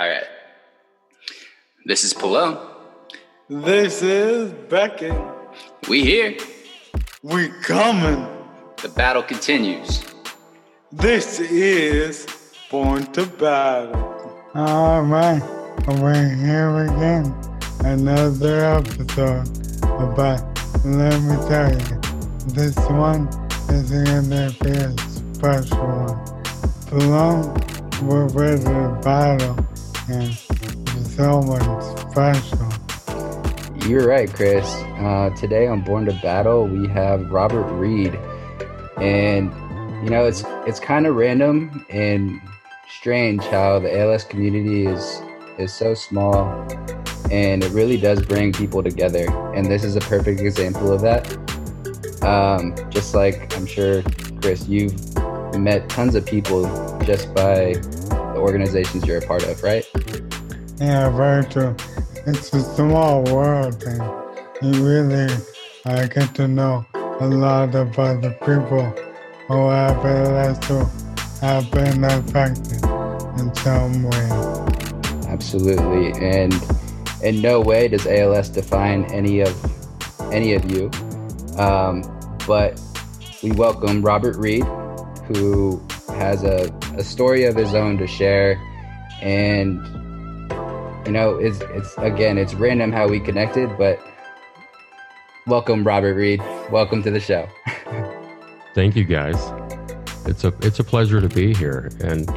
All right. This is Polo. This is Beckett. We here. We coming. The battle continues. This is Born to Battle. All right, we're here again. Another episode. But let me tell you, this one is gonna be a special one. Alone, we're ready to battle, You're right, Chris. Uh, today on Born to Battle, we have Robert Reed, and you know it's it's kind of random and strange how the ALS community is is so small, and it really does bring people together. And this is a perfect example of that. Um, just like I'm sure, Chris, you've met tons of people just by organizations you're a part of, right? Yeah, very true. It's a small world, and you really uh, get to know a lot about the people who have ALS who have been affected in some way. Absolutely, and in no way does ALS define any of any of you. Um, but we welcome Robert Reed, who has a, a story of his own to share, and you know, it's it's again, it's random how we connected, but welcome, Robert Reed. Welcome to the show. Thank you, guys. It's a it's a pleasure to be here, and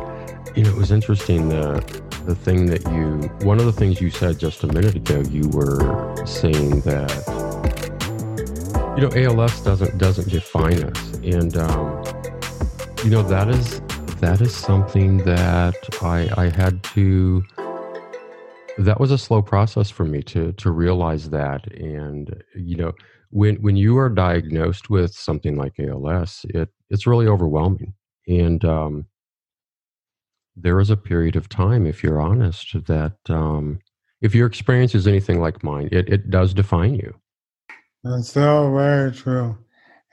you know, it was interesting the the thing that you one of the things you said just a minute ago. You were saying that you know ALS doesn't doesn't define us, and um, you know that is that is something that I I had to that was a slow process for me to to realize that. And you know when when you are diagnosed with something like ALS it it's really overwhelming. And um, there is a period of time if you're honest that um, if your experience is anything like mine it, it does define you. That's so very true.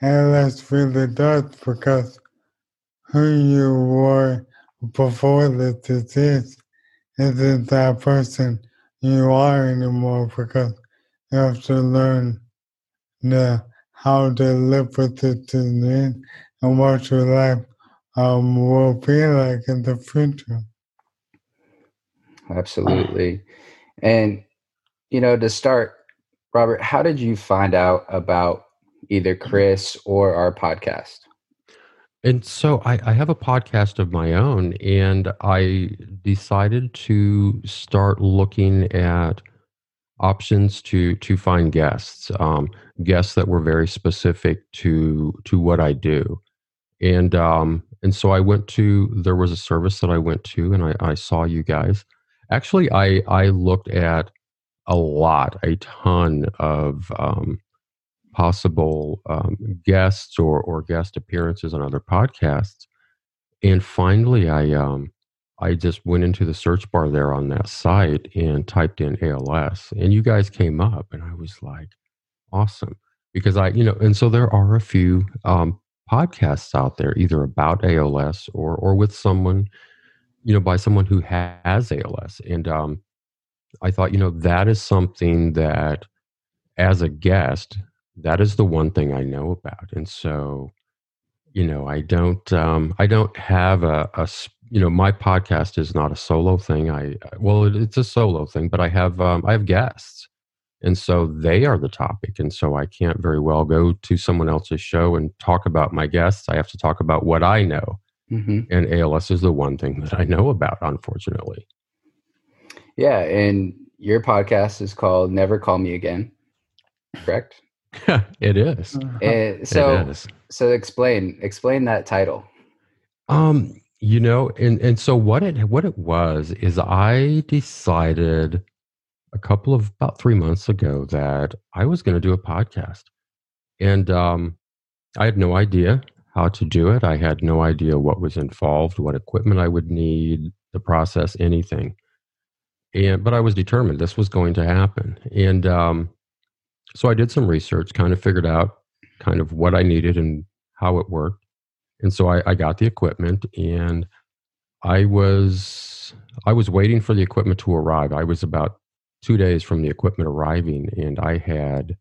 ALS really does because who you were before the disease isn't that person you are anymore because you have to learn the, how to live with the disease and what your life um, will be like in the future. Absolutely, and you know, to start, Robert, how did you find out about either Chris or our podcast? And so I, I have a podcast of my own, and I decided to start looking at options to to find guests, um, guests that were very specific to to what I do, and um, and so I went to there was a service that I went to, and I, I saw you guys. Actually, I I looked at a lot, a ton of um, possible um, guests or or guest appearances on other podcasts. And finally, I um, I just went into the search bar there on that site and typed in ALS, and you guys came up, and I was like, awesome, because I you know, and so there are a few um, podcasts out there either about ALS or or with someone, you know, by someone who has ALS, and um, I thought, you know, that is something that as a guest that is the one thing I know about. And so, you know, I don't, um, I don't have a, a, you know, my podcast is not a solo thing. I, well, it, it's a solo thing, but I have, um, I have guests, and so they are the topic. And so I can't very well go to someone else's show and talk about my guests. I have to talk about what I know. Mm-hmm. And ALS is the one thing that I know about, unfortunately. Yeah, and your podcast is called Never Call Me Again, correct? it is. And so, it is. so explain explain that title. Um, you know, and and so what it what it was is I decided a couple of about three months ago that I was going to do a podcast, and um, I had no idea how to do it. I had no idea what was involved, what equipment I would need, the process, anything. And but I was determined this was going to happen, and um, so I did some research, kind of figured out kind of what I needed and how it worked. And so I, I got the equipment and I was I was waiting for the equipment to arrive. I was about two days from the equipment arriving, and I had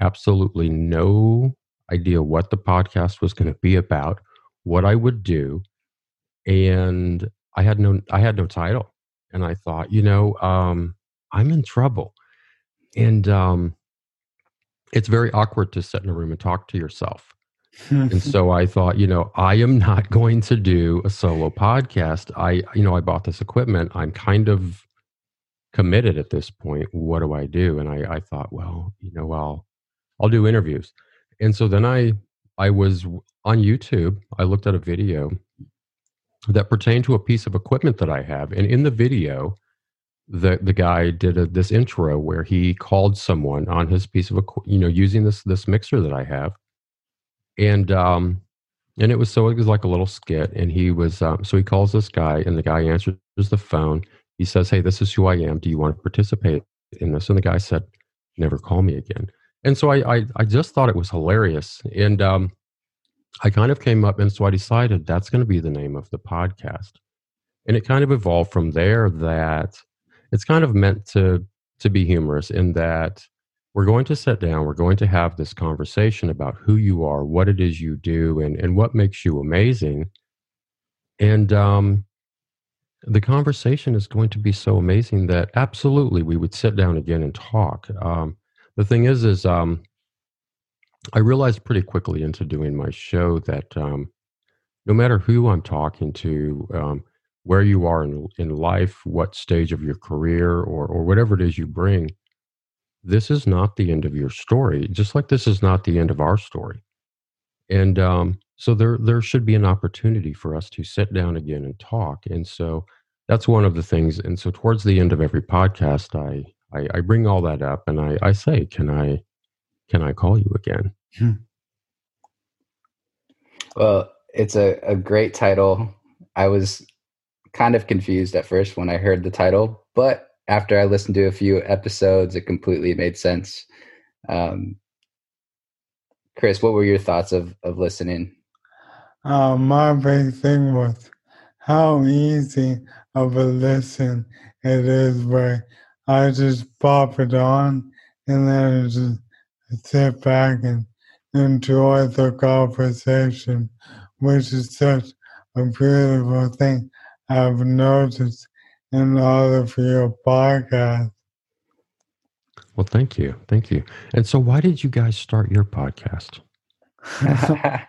absolutely no idea what the podcast was going to be about, what I would do, and I had no I had no title. And I thought, you know, um, I'm in trouble, and um, it's very awkward to sit in a room and talk to yourself. and so I thought, you know, I am not going to do a solo podcast. I, you know, I bought this equipment. I'm kind of committed at this point. What do I do? And I, I thought, well, you know, I'll, I'll do interviews. And so then I, I was on YouTube. I looked at a video that pertained to a piece of equipment that I have, and in the video, the the guy did a, this intro where he called someone on his piece of you know, using this this mixer that I have, and um, and it was so it was like a little skit, and he was um, so he calls this guy, and the guy answers the phone. He says, "Hey, this is who I am. Do you want to participate in this?" And the guy said, "Never call me again." And so I I, I just thought it was hilarious, and um, I kind of came up, and so I decided that's going to be the name of the podcast, and it kind of evolved from there. That it's kind of meant to to be humorous in that we're going to sit down we're going to have this conversation about who you are what it is you do and, and what makes you amazing. And um, the conversation is going to be so amazing that absolutely we would sit down again and talk. Um, the thing is is um, i realized pretty quickly into doing my show that um, no matter who i'm talking to um, where you are in, in life what stage of your career or, or whatever it is you bring this is not the end of your story, just like this is not the end of our story. And um, so there there should be an opportunity for us to sit down again and talk. And so that's one of the things. And so towards the end of every podcast, I I, I bring all that up and I, I say, can I can I call you again? Hmm. Well, it's a, a great title. I was kind of confused at first when I heard the title, but after I listened to a few episodes, it completely made sense. Um, Chris, what were your thoughts of of listening? Uh, my big thing was how easy of a listen it is where I just pop it on and then I just sit back and enjoy the conversation, which is such a beautiful thing I've noticed in all of your podcasts. Well, thank you. Thank you. And so, why did you guys start your podcast?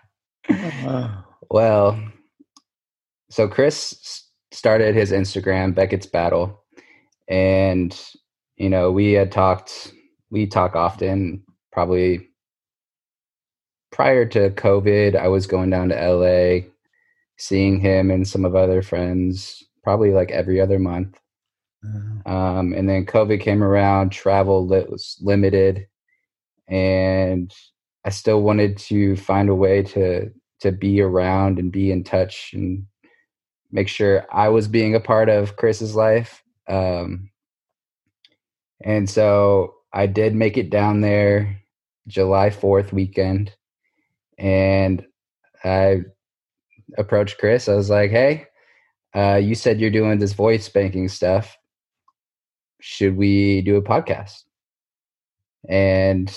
well, so Chris started his Instagram, Beckett's Battle. And, you know, we had talked, we talk often, probably prior to COVID. I was going down to LA, seeing him and some of other friends probably like every other month. Uh-huh. Um, and then COVID came around, travel was limited, and I still wanted to find a way to to be around and be in touch and make sure I was being a part of Chris's life. Um, and so I did make it down there July 4th weekend. And I approached Chris. I was like, hey, uh, you said you're doing this voice banking stuff. Should we do a podcast? And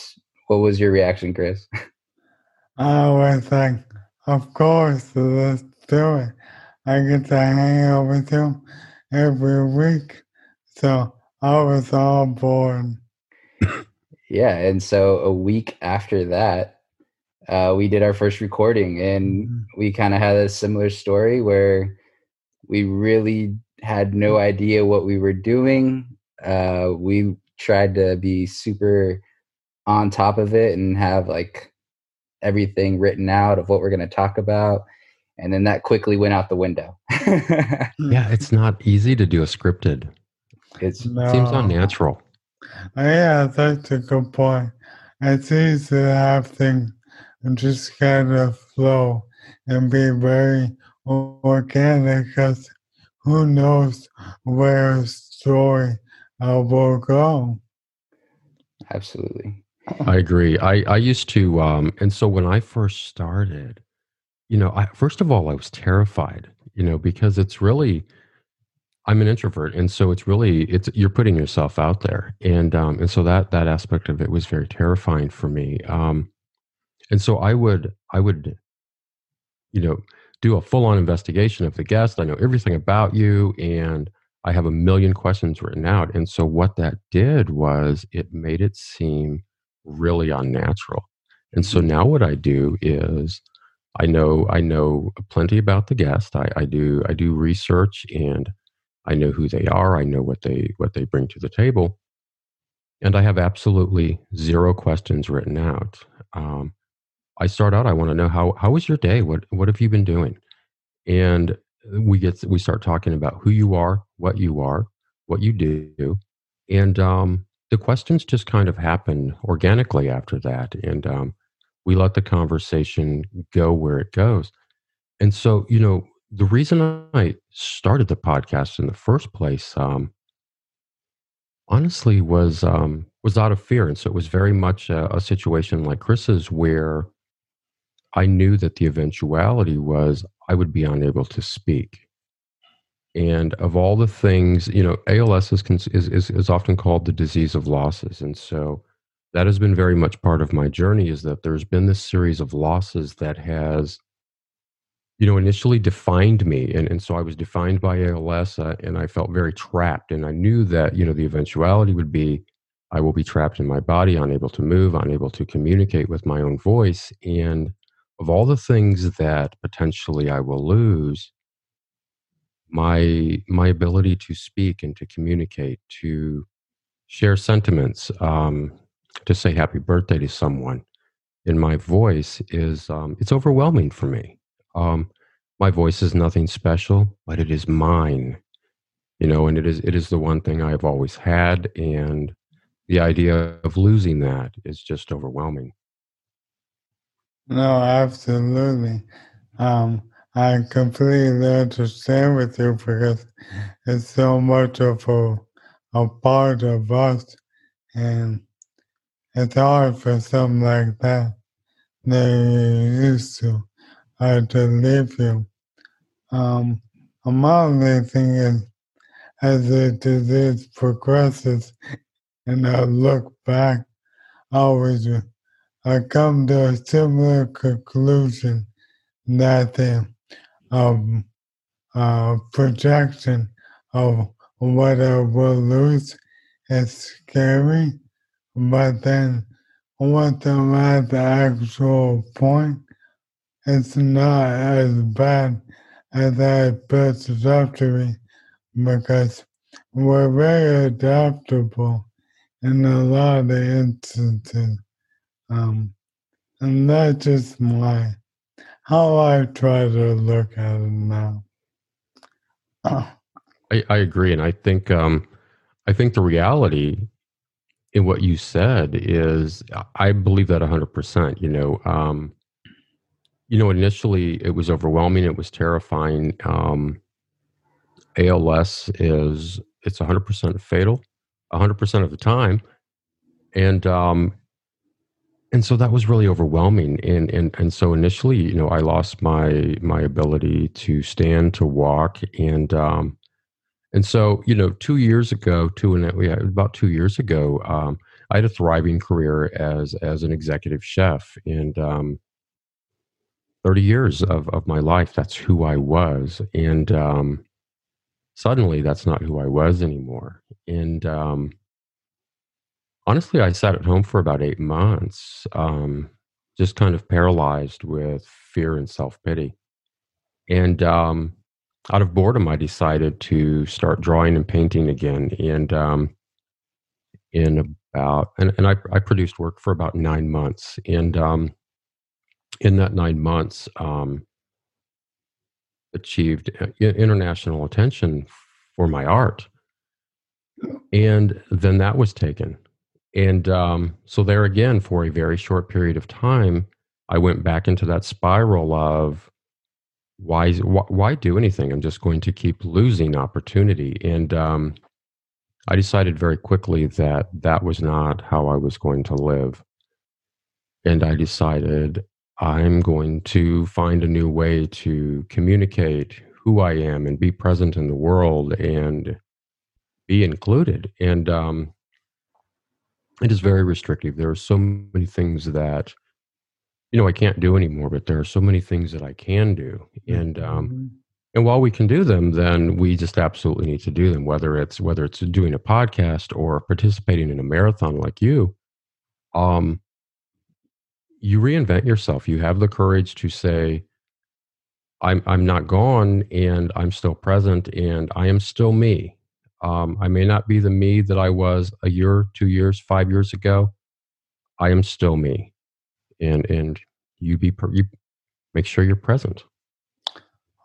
what was your reaction, Chris? I was like, of course, let's do it. I get to hang out with you every week. So I was all bored. yeah. And so a week after that, uh, we did our first recording and mm-hmm. we kind of had a similar story where we really had no idea what we were doing. Uh, we tried to be super on top of it and have like everything written out of what we're going to talk about. And then that quickly went out the window. yeah, it's not easy to do a scripted. It's, no. It seems unnatural. Yeah, that's a good point. It's easy to have things just kind of flow and be very organic because who knows where a story uh, will go. Absolutely. I agree. I, I used to, um, and so when I first started, you know, I, first of all, I was terrified. you know, because it's really, I'm an introvert, and so it's really it's you're putting yourself out there, and um, and so that that aspect of it was very terrifying for me. Um, and so I would I would, you know, do a full on investigation of the guest. I know everything about you, and I have a million questions written out. And so what that did was it made it seem really unnatural. And so now what I do is I know I know plenty about the guest. I, I do I do research and I know who they are. I know what they what they bring to the table, and I have absolutely zero questions written out. Um, I start out. I want to know how how was your day? What what have you been doing? And we get we start talking about who you are, what you are, what you do, and um, the questions just kind of happen organically after that, and um, we let the conversation go where it goes. And so, you know, the reason I started the podcast in the first place, um, honestly, was um, was out of fear, and so it was very much a, a situation like Chris's, where I knew that the eventuality was I would be unable to speak. And of all the things, you know, ALS is, is, is, is often called the disease of losses. And so that has been very much part of my journey is that there's been this series of losses that has you know initially defined me and, and so i was defined by als uh, and i felt very trapped and i knew that you know the eventuality would be i will be trapped in my body unable to move unable to communicate with my own voice and of all the things that potentially i will lose my my ability to speak and to communicate to share sentiments um, to say happy birthday to someone in my voice is um, it's overwhelming for me. Um, my voice is nothing special, but it is mine, you know, and it is it is the one thing I've always had, and the idea of losing that is just overwhelming. No, absolutely. Um, I completely understand with you because it's so much of a, a part of us, and it's hard for something like that they used to uh, to live you. Um, only thing is, as the disease progresses and I look back, I always I come to a similar conclusion that the um, uh, projection of what I will lose is scary but then once I'm at the actual point, it's not as bad as I it up to be because we're very adaptable in a lot of instances. Um, and that's just my how I try to look at it now. I, I agree, and I think um, I think the reality in what you said is I believe that 100%. You know, um, you know, initially it was overwhelming. It was terrifying. Um, ALS is it's 100% fatal, 100% of the time, and um, and so that was really overwhelming. And and and so initially, you know, I lost my my ability to stand, to walk, and um, and so, you know, two years ago, two and yeah, about two years ago, um, I had a thriving career as as an executive chef, and um, thirty years of of my life, that's who I was, and um, suddenly, that's not who I was anymore. And um, honestly, I sat at home for about eight months, um, just kind of paralyzed with fear and self pity, and um, out of boredom, I decided to start drawing and painting again. And um, in about, and, and I, I produced work for about nine months. And um, in that nine months, um, achieved uh, international attention for my art. And then that was taken. And um, so, there again, for a very short period of time, I went back into that spiral of why, why do anything? I'm just going to keep losing opportunity. And um, I decided very quickly that that was not how I was going to live. And I decided I'm going to find a new way to communicate who I am and be present in the world and be included. And um, it is very restrictive. There are so many things that you know I can't do anymore, but there are so many things that I can do. And um, Mm-hmm. and while we can do them, then we just absolutely need to do them. Whether it's whether it's doing a podcast or participating in a marathon like you, um, you reinvent yourself. You have the courage to say, "I'm I'm not gone, and I'm still present, and I am still me." Um, I may not be the me that I was a year, two years, five years ago. I am still me, and and you be you make sure you're present.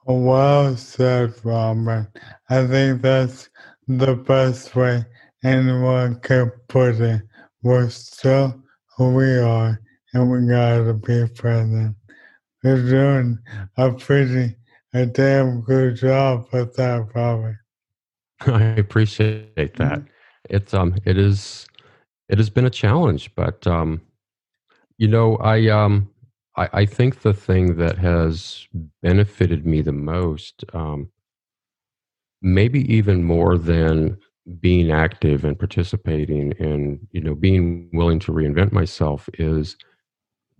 Well said, Robert. I think that's the best way anyone can put it. We're still who we are, and we gotta be present. You're doing a pretty, a damn good job with that, Robert. I appreciate that. It's um it is it has been a challenge, but um you know, I um I, I think the thing that has benefited me the most, um maybe even more than being active and participating and you know being willing to reinvent myself is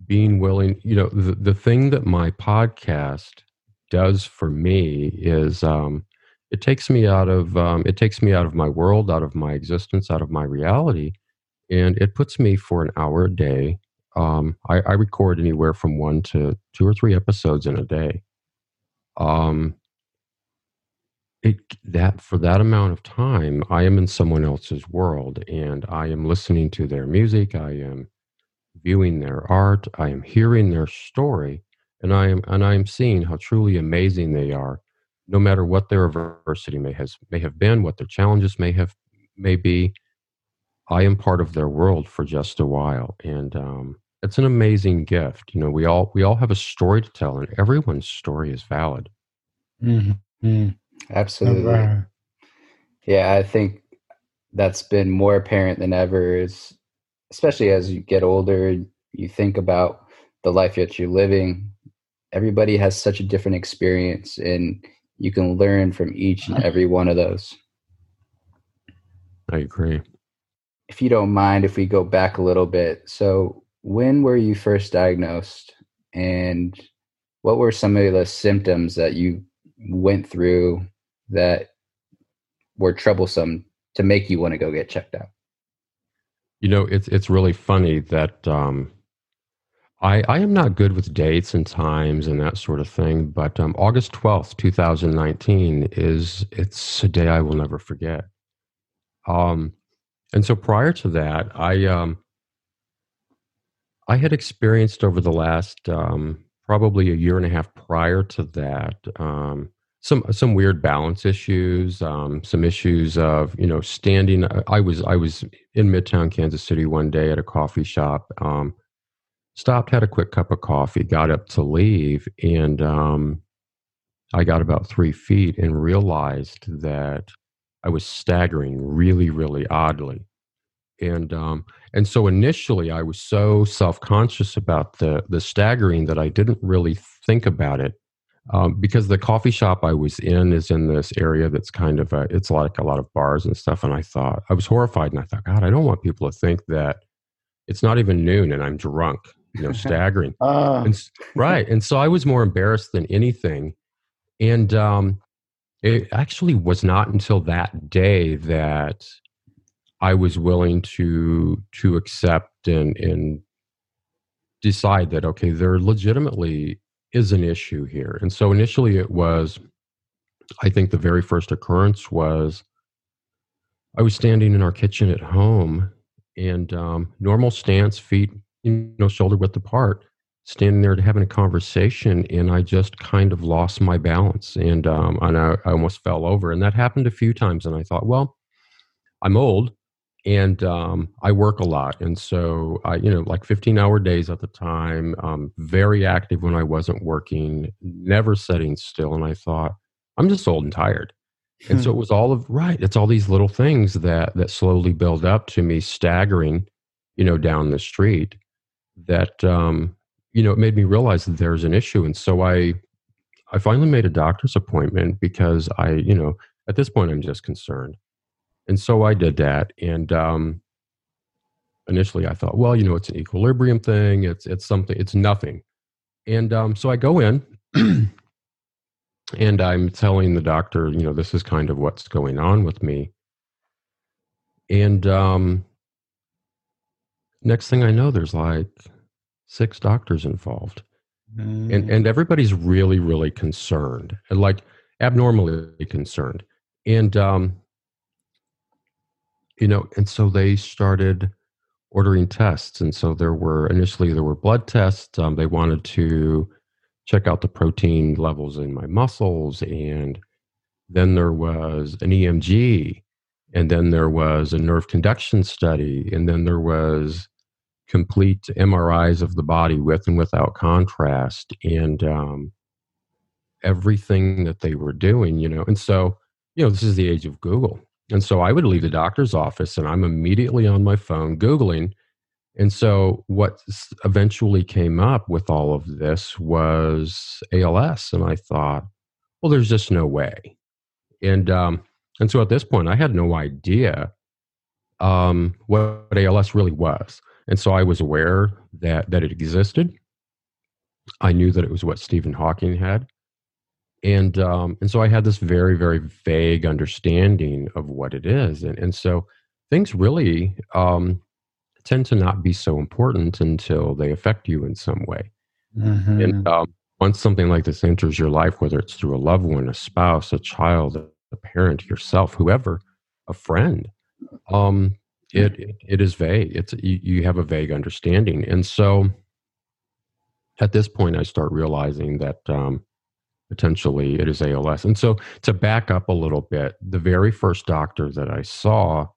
being willing you know the, the thing that my podcast does for me is um it takes me out of um, it takes me out of my world out of my existence out of my reality and it puts me for an hour a day um, I, I record anywhere from one to two or three episodes in a day. Um, it that for that amount of time i am in someone else's world and i am listening to their music i am viewing their art i am hearing their story and i am and i am seeing how truly amazing they are no matter what their adversity may has may have been what their challenges may have may be i am part of their world for just a while and um, it's an amazing gift you know we all we all have a story to tell and everyone's story is valid Mm-hmm. Absolutely. Right. Yeah, I think that's been more apparent than ever is especially as you get older, you think about the life that you're living. Everybody has such a different experience and you can learn from each and every one of those. i agree If you don't mind if we go back a little bit. So, when were you first diagnosed and what were some of the symptoms that you went through that were troublesome to make you want to go get checked out? You know, it's it's really funny that um, I I am not good with dates and times and that sort of thing. But um, August twelfth, two thousand nineteen, is it's a day I will never forget. Um, and so prior to that, I um, I had experienced over the last um, probably a year and a half prior to that um, some some weird balance issues, um, some issues of you know standing. I was I was in Midtown Kansas City one day at a coffee shop. Um, stopped, had a quick cup of coffee, got up to leave, and um, I got about three feet and realized that I was staggering really, really oddly. And um, and so initially, I was so self conscious about the the staggering that I didn't really think about it um, because the coffee shop I was in is in this area that's kind of a, it's like a lot of bars and stuff. And I thought I was horrified, and I thought, God, I don't want people to think that it's not even noon and I'm drunk, you know, staggering. Ah, And, right. And so I was more embarrassed than anything. And um, it actually was not until that day that I was willing to to accept and and decide that okay, there legitimately is an issue here. And so initially it was, I think the very first occurrence was I was standing in our kitchen at home and um, normal stance, feet, you know, shoulder width apart, standing there to having a conversation, and I just kind of lost my balance and um, and I, I almost fell over. And that happened a few times. And I thought, well, I'm old and um, I work a lot, and so I, you know, like 15 hour days at the time. Um, very active when I wasn't working, never sitting still. And I thought, I'm just old and tired. And so it was all of right. It's all these little things that that slowly build up to me staggering, you know, down the street. That um, you know, it made me realize that there's an issue. And so I I finally made a doctor's appointment because I, you know, at this point I'm just concerned. And so I did that. And um, initially I thought, well, you know, it's an equilibrium thing. It's it's something. It's nothing. And um, so I go in, and I'm telling the doctor, you know, this is kind of what's going on with me. And um, next thing I know, there's like six doctors involved and Mm. and everybody's really really concerned and like abnormally concerned and um you know and so they started ordering tests and so there were initially there were blood tests um, they wanted to check out the protein levels in my muscles and then there was an emg and then there was a nerve conduction study and then there was complete MRIs of the body with and without contrast and um, everything that they were doing, you know. And so, you know, this is the age of Google. And so I would leave the doctor's office and I'm immediately on my phone Googling. And so what eventually came up with all of this was ALS. And I thought, well, there's just no way. And um, and so at this point, I had no idea um, what ALS really was. And so I was aware that that it existed. I knew that it was what Stephen Hawking had, and um, and so I had this very very vague understanding of what it is, and and so things really um, tend to not be so important until they affect you in some way. Mhm. And um, once something like this enters your life, whether it's through a loved one, a spouse, a child, a parent, yourself, whoever, a friend, um, it, it it is vague. It's you, you have a vague understanding, and so at this point, I start realizing that um, potentially it is ALS. And so to back up a little bit, the very first doctor that I saw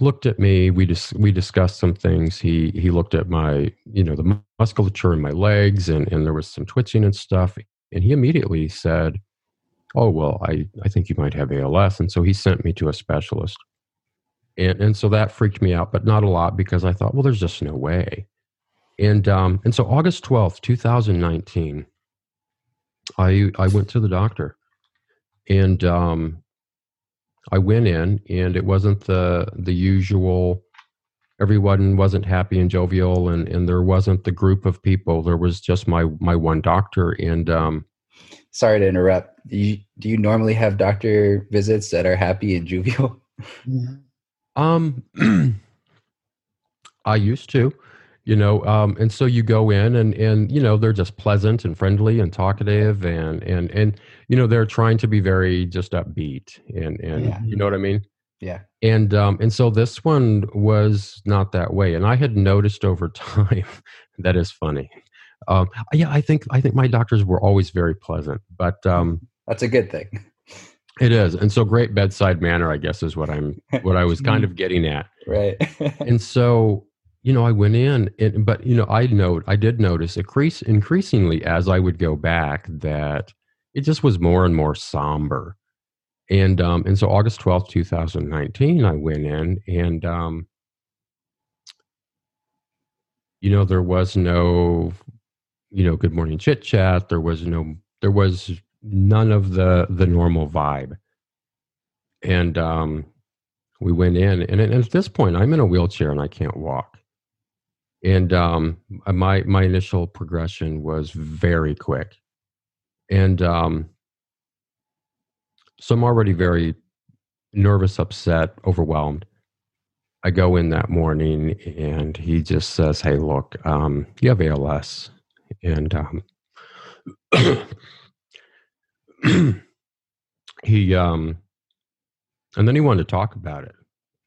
looked at me. We dis- we discussed some things. He he looked at my you know the musculature in my legs and and there was some twitching and stuff. And he immediately said oh well i i think you might have als and so he sent me to a specialist. And and so that freaked me out but not a lot because i thought well there's just no way. And um and so august 12th 2019 i i went to the doctor. And um I went in and it wasn't the the usual everyone wasn't happy and jovial and and there wasn't the group of people. There was just my my one doctor and um Sorry to interrupt. Do you, do you normally have doctor visits that are happy and jovial? um I used to you know um and so you go in and and you know they're just pleasant and friendly and talkative and and and you know they're trying to be very just upbeat and and Yeah. you know what I mean Yeah. and um and so this one was not that way and i had noticed over time that is funny um yeah i think i think my doctors were always very pleasant but um That's a good thing. it is and so great bedside manner i guess is what i'm what i was kind of getting at Right. and so you know i went in and, but you know i note i did notice increase increasingly as i would go back that it just was more and more somber and um and so august 12th 2019 i went in and um you know there was no you know good morning chit chat there was no there was none of the the normal vibe. And um we went in and, at this point i'm in a wheelchair and i can't walk. And um my my initial progression was very quick. And um so i'm already very nervous upset overwhelmed. I go in that morning and he just says hey look um you have als and um he um and then he wanted to talk about it.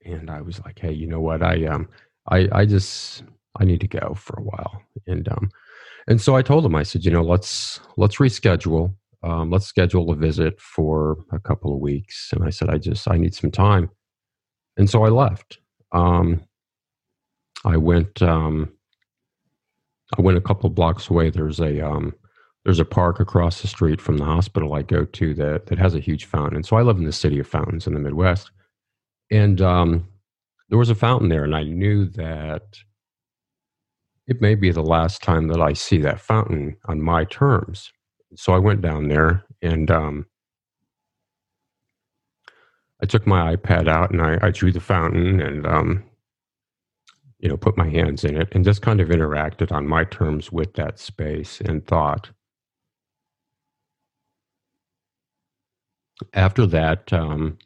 And i was like hey you know what? I um i i just i need to go for a while. And um and so i told him i said you know let's let's reschedule. Um, let's schedule a visit for a couple of weeks. And i said i just i need some time. And so i left. Um i went um i went a couple blocks away. There's a um there's a park across the street from the hospital I go to that that has a huge fountain. And so I live in the city of fountains in the Midwest. And um, there was a fountain there, and I knew that it may be the last time that I see that fountain on my terms. so I went down there and um, I took my iPad out and I, I drew the fountain and um, you know put my hands in it and just kind of interacted on my terms with that space and thought. After that, um,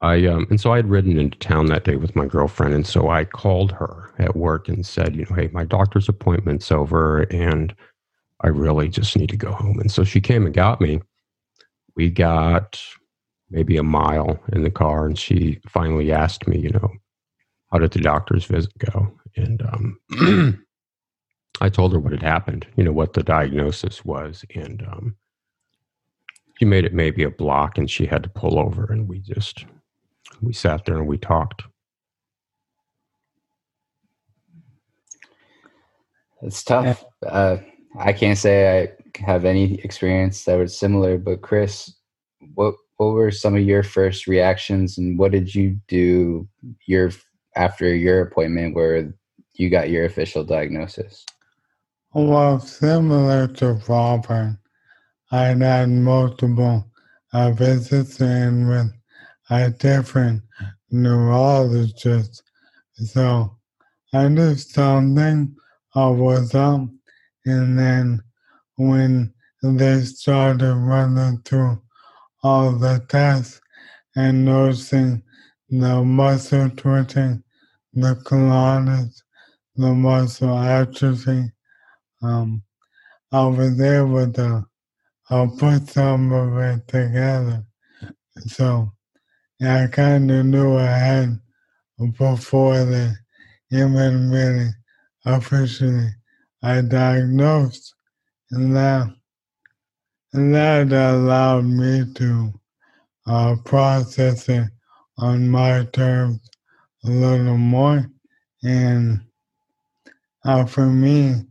I um, and so I had ridden into town that day with my girlfriend, and so I called her at work and said, you know, hey, my doctor's appointment's over, and I really just need to go home. And so she came and got me. We got maybe a mile in the car, and she finally asked me, you know, how did the doctor's visit go? And um, I told her what had happened, you know, what the diagnosis was, and um, she made it maybe a block, and she had to pull over, and we just we sat there and we talked. It's tough. Uh, I can't say I have any experience that was similar, but Chris, what what were some of your first reactions, and what did you do your after your appointment where you got your official diagnosis? Well, similar to Robert, I'd had multiple uh, visits and with a different neurologist. So I knew something was up. And then when they started running through all the tests and noticing the muscle twitching, the clonus, the muscle atrophy, um, I was able to uh, put some of it together. So I kind of knew I had before the even really officially I diagnosed, and that and that allowed me to uh, process it on my terms a little more, and uh, for me,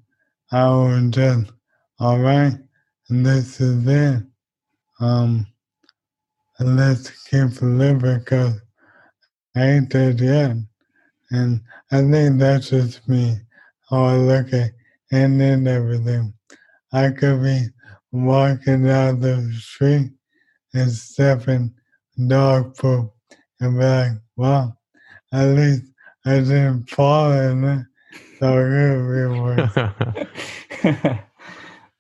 I was just all right, and this is it. Um, and let's keep living because I ain't dead yet. And I think that's just me, how I look at and then everything. I could be walking down the street and stepping dog poop and be like, well, at least I didn't fall in it. So it could be worse.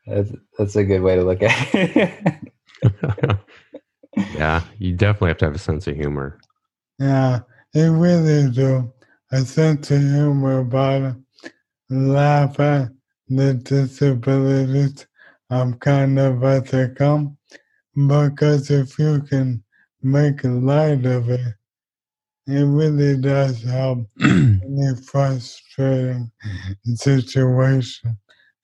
That's, that's a good way to look at it yeah, you definitely have to have a sense of humor. Yeah, it really do. A sense of humor about it. Laugh at the disabilities of kind of as they come. Because if you can make light of it, it really does help any frustrating situation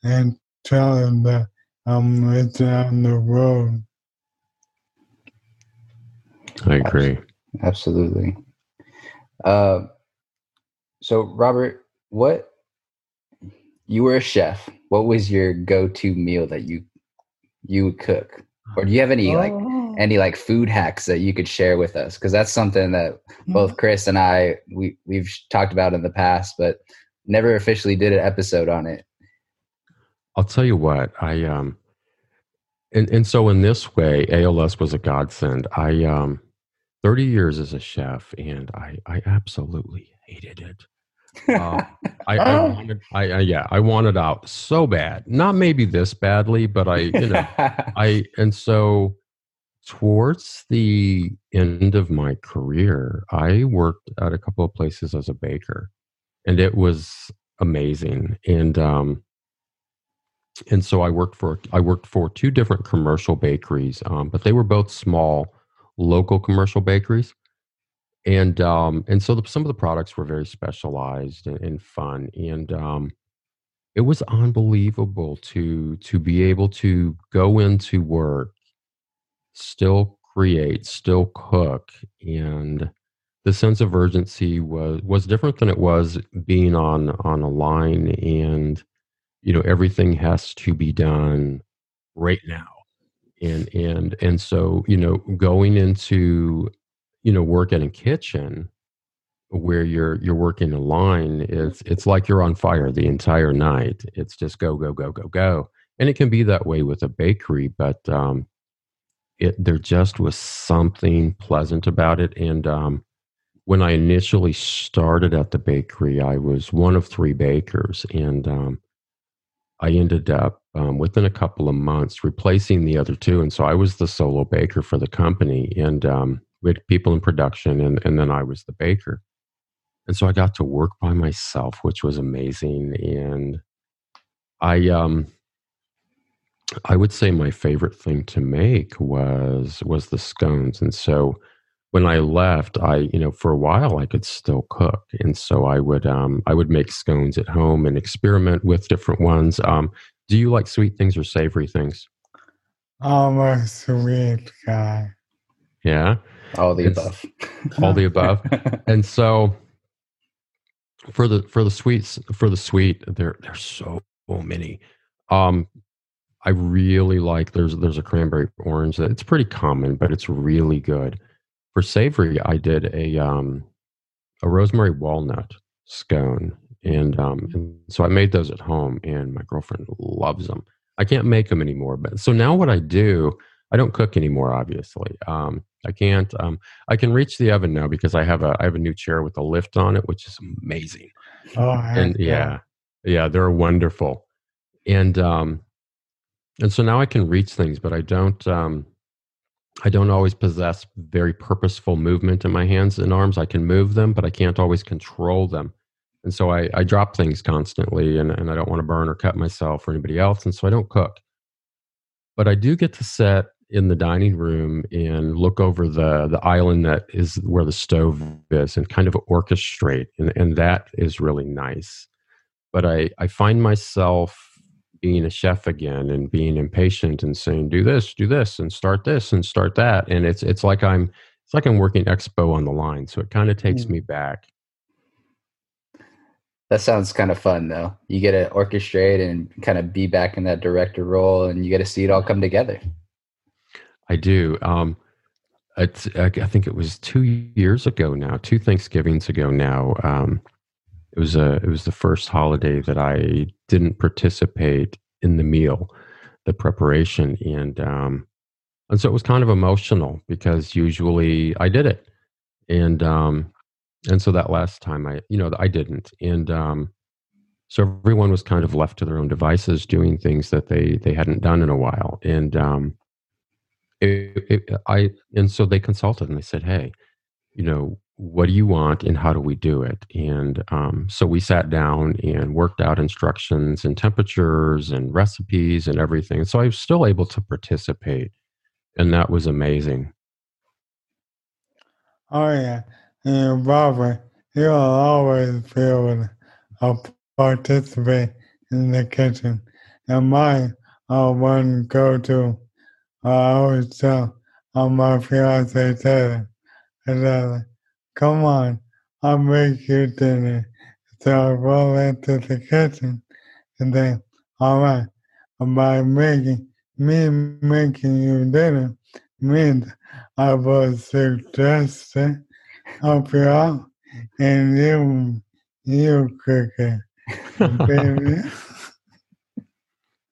and tell them that I'm it's on the road. I agree. Absolutely. Uh, so, Robert, what you were a chef? What was your go-to meal that you you would cook, or do you have any like oh. any like food hacks that you could share with us? Because that's something that both Chris and I we we've talked about in the past, but never officially did an episode on it. I'll tell you what I um and and so in this way, ALS was a godsend. I um, thirty years as a chef, and I I absolutely hated it. Uh, I, I, oh. wanted, I, I, yeah, I wanted out so bad. Not maybe this badly, but I, you know, I, and so towards the end of my career, I worked at a couple of places as a baker, and it was amazing. And um, and so I worked for I worked for two different commercial bakeries, um, but they were both small local commercial bakeries, and um, and so the, some of the products were very specialized and, and fun, and um, it was unbelievable to to be able to go into work, still create, still cook, and the sense of urgency was was different than it was being on on a line and you know everything has to be done right now. And and and so you know going into you know work in a kitchen where you're you're working a line it's it's like you're on fire the entire night. It's just go go go go go. And it can be that way with a bakery, but um, it there just was something pleasant about it. And um, when I initially started at the bakery, I was one of three bakers, and um, I ended up um, within a couple of months replacing the other two, and so I was the solo baker for the company, and um, we had people in production, and and then I was the baker, and so I got to work by myself, which was amazing, and I um I would say my favorite thing to make was was the scones, and so when I left, I you know for a while I could still cook, and so I would um, I would make scones at home and experiment with different ones. Um, do you like sweet things or savory things? I'm a sweet guy. Yeah, All the It's- above. all the above. and so for the for the sweets for the sweet, there there's so many. Um, I really like there's there's a cranberry orange that it's pretty common, but it's really good. For savory, I did a um a rosemary walnut scone, and um and so I made those at home, and my girlfriend loves them. I can't make them anymore, but so now what I do, I don't cook anymore. Obviously, um, I can't. Um, I can reach the oven now because I have a I have a new chair with a lift on it, which is amazing Oh, and yeah yeah they're wonderful and um and so now i can reach things but i don't um i don't always possess very purposeful movement in my hands and arms. I can move them but i can't always control them. And so i i drop things constantly and, and i don't want to burn or cut myself or anybody else and so i don't cook. But i do get to sit in the dining room and look over the the island that is where the stove is and kind of orchestrate and, and that is really nice. But i i find myself being a chef again and being impatient and saying do this do this and start this and start that and it's it's like i'm it's like i'm working expo on the line so it kind of takes Hmm. me back That sounds kind of fun, though. You get to orchestrate and kind of be back in that director role, and you get to see it all come together. I do. Um, it's, I I think it was two years ago now, two Thanksgivings ago now. Um, it was a it was the first holiday that I didn't participate in the meal, the preparation, and um, and so it was kind of emotional because usually I did it, and um, and so that last time I you know I didn't, and um, so everyone was kind of left to their own devices, doing things that they they hadn't done in a while, and um, it, it, I and so they consulted and they said, "Hey, you know, what do you want and how do we do it?" And um, so we sat down and worked out instructions and temperatures and recipes and everything. So I was still able to participate, and that was amazing. Oh yeah, and Robert, you'll always be able to participate in the kitchen. And my uh, one go-to, uh, I always tell my fiance Taylor, I "Come on, I'll make you dinner." So I roll into the kitchen, and then, all right, by making me making you dinner means I was suggesting help you out, and you you cook it, baby.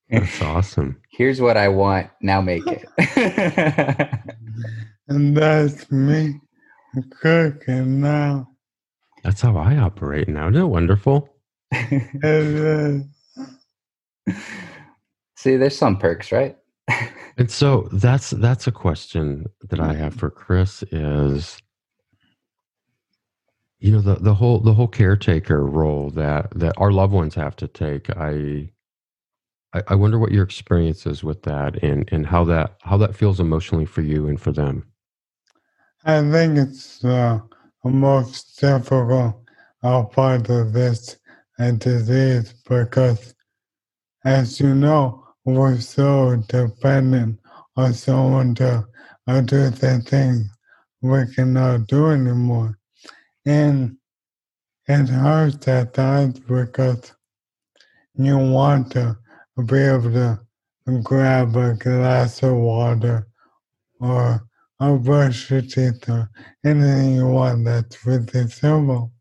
That's awesome. Here's what I want. Now make it. and that's me cooking now. That's how I operate now. Isn't it wonderful? It. See, there's some perks, right? And so that's that's a question that I have for Chris is you know the the whole the whole caretaker role that that our loved ones have to take. I I, I wonder what your experience is with that and and how that how that feels emotionally for you and for them. I think it's uh, the most difficult part of this uh, disease because, as you know, we're so dependent on someone to uh, do the things we cannot do anymore. And it hurts at times because you want to be able to grab a glass of water or teeth or anything you want that's really simple.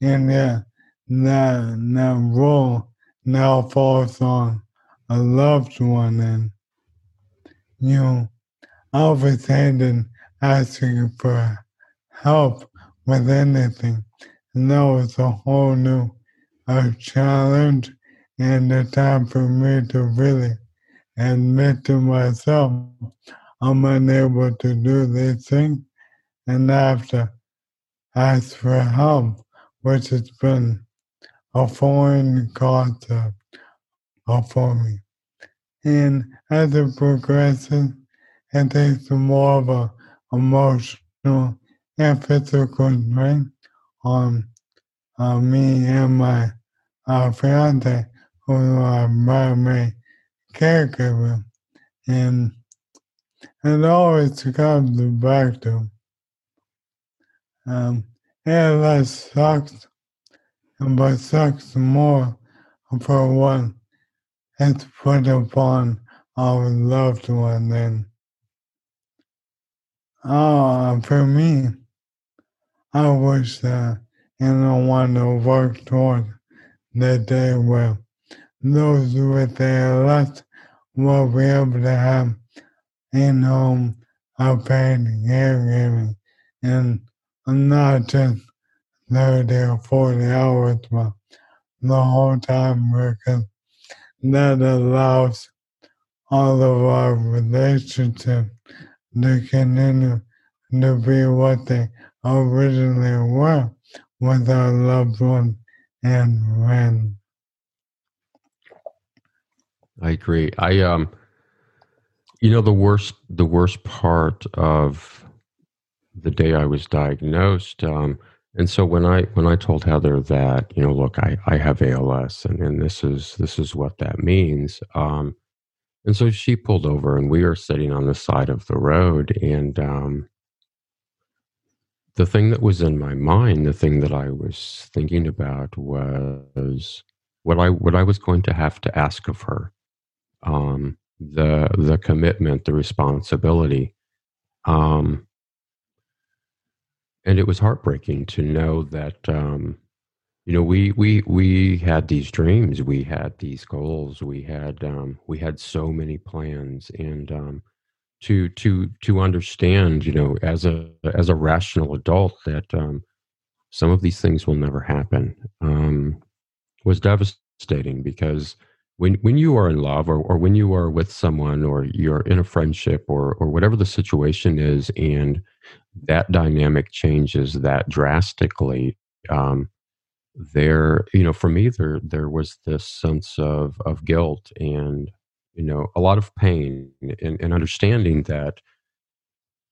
And yeah, that, that role now falls on a loved one and you all of a asking for help with anything. And that was a whole new uh, challenge and a time for me to really admit to myself I'm unable to do this thing and I have to ask for help, which has been a foreign concept for me. And as it progresses, it takes more of a emotional and physical strain on uh, me and my uh, fiance, who are primary caregiver. And it always comes back to um, ALS sucks, but sucks more for one it's put upon our loved one and uh, for me, I wish that and want to work toward the day where those with ALS will be able to have in-home paid caregiving and I'm not just 30 or 40 hours, but the whole time because that allows all of our relationships to continue to be what they originally were with our loved ones and friends. I agree. I um you know the worst the worst part of the day I was diagnosed um and so when I when I told Heather that you know look I I have ALS and and this is this is what that means um and so she pulled over and we were sitting on the side of the road and um the thing that was in my mind the thing that I was thinking about was what I what I was going to have to ask of her um the the commitment the responsibility. Um and it was heartbreaking to know that um, you know we we we had these dreams we had these goals we had um, we had so many plans. And um, to to to understand you know as a as a rational adult that um, some of these things will never happen um, was devastating because when when you are in love or, or when you are with someone or you're in a friendship or or whatever the situation is and that dynamic changes that drastically um, there you know for me there there was this sense of of guilt and you know a lot of pain and, and understanding that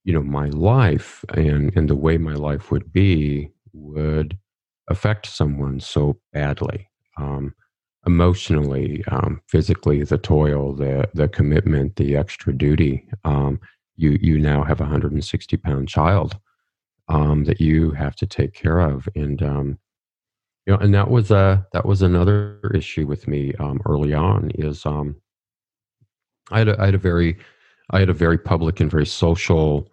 you know my life and and the way my life would be would affect someone so badly. Um, emotionally um, physically the toil the the commitment the extra duty um, you you now have a 160 pound child um, that you have to take care of. And um, you know and that was a that was another issue with me um, early on is um, I had a, I had a very I had a very public and very social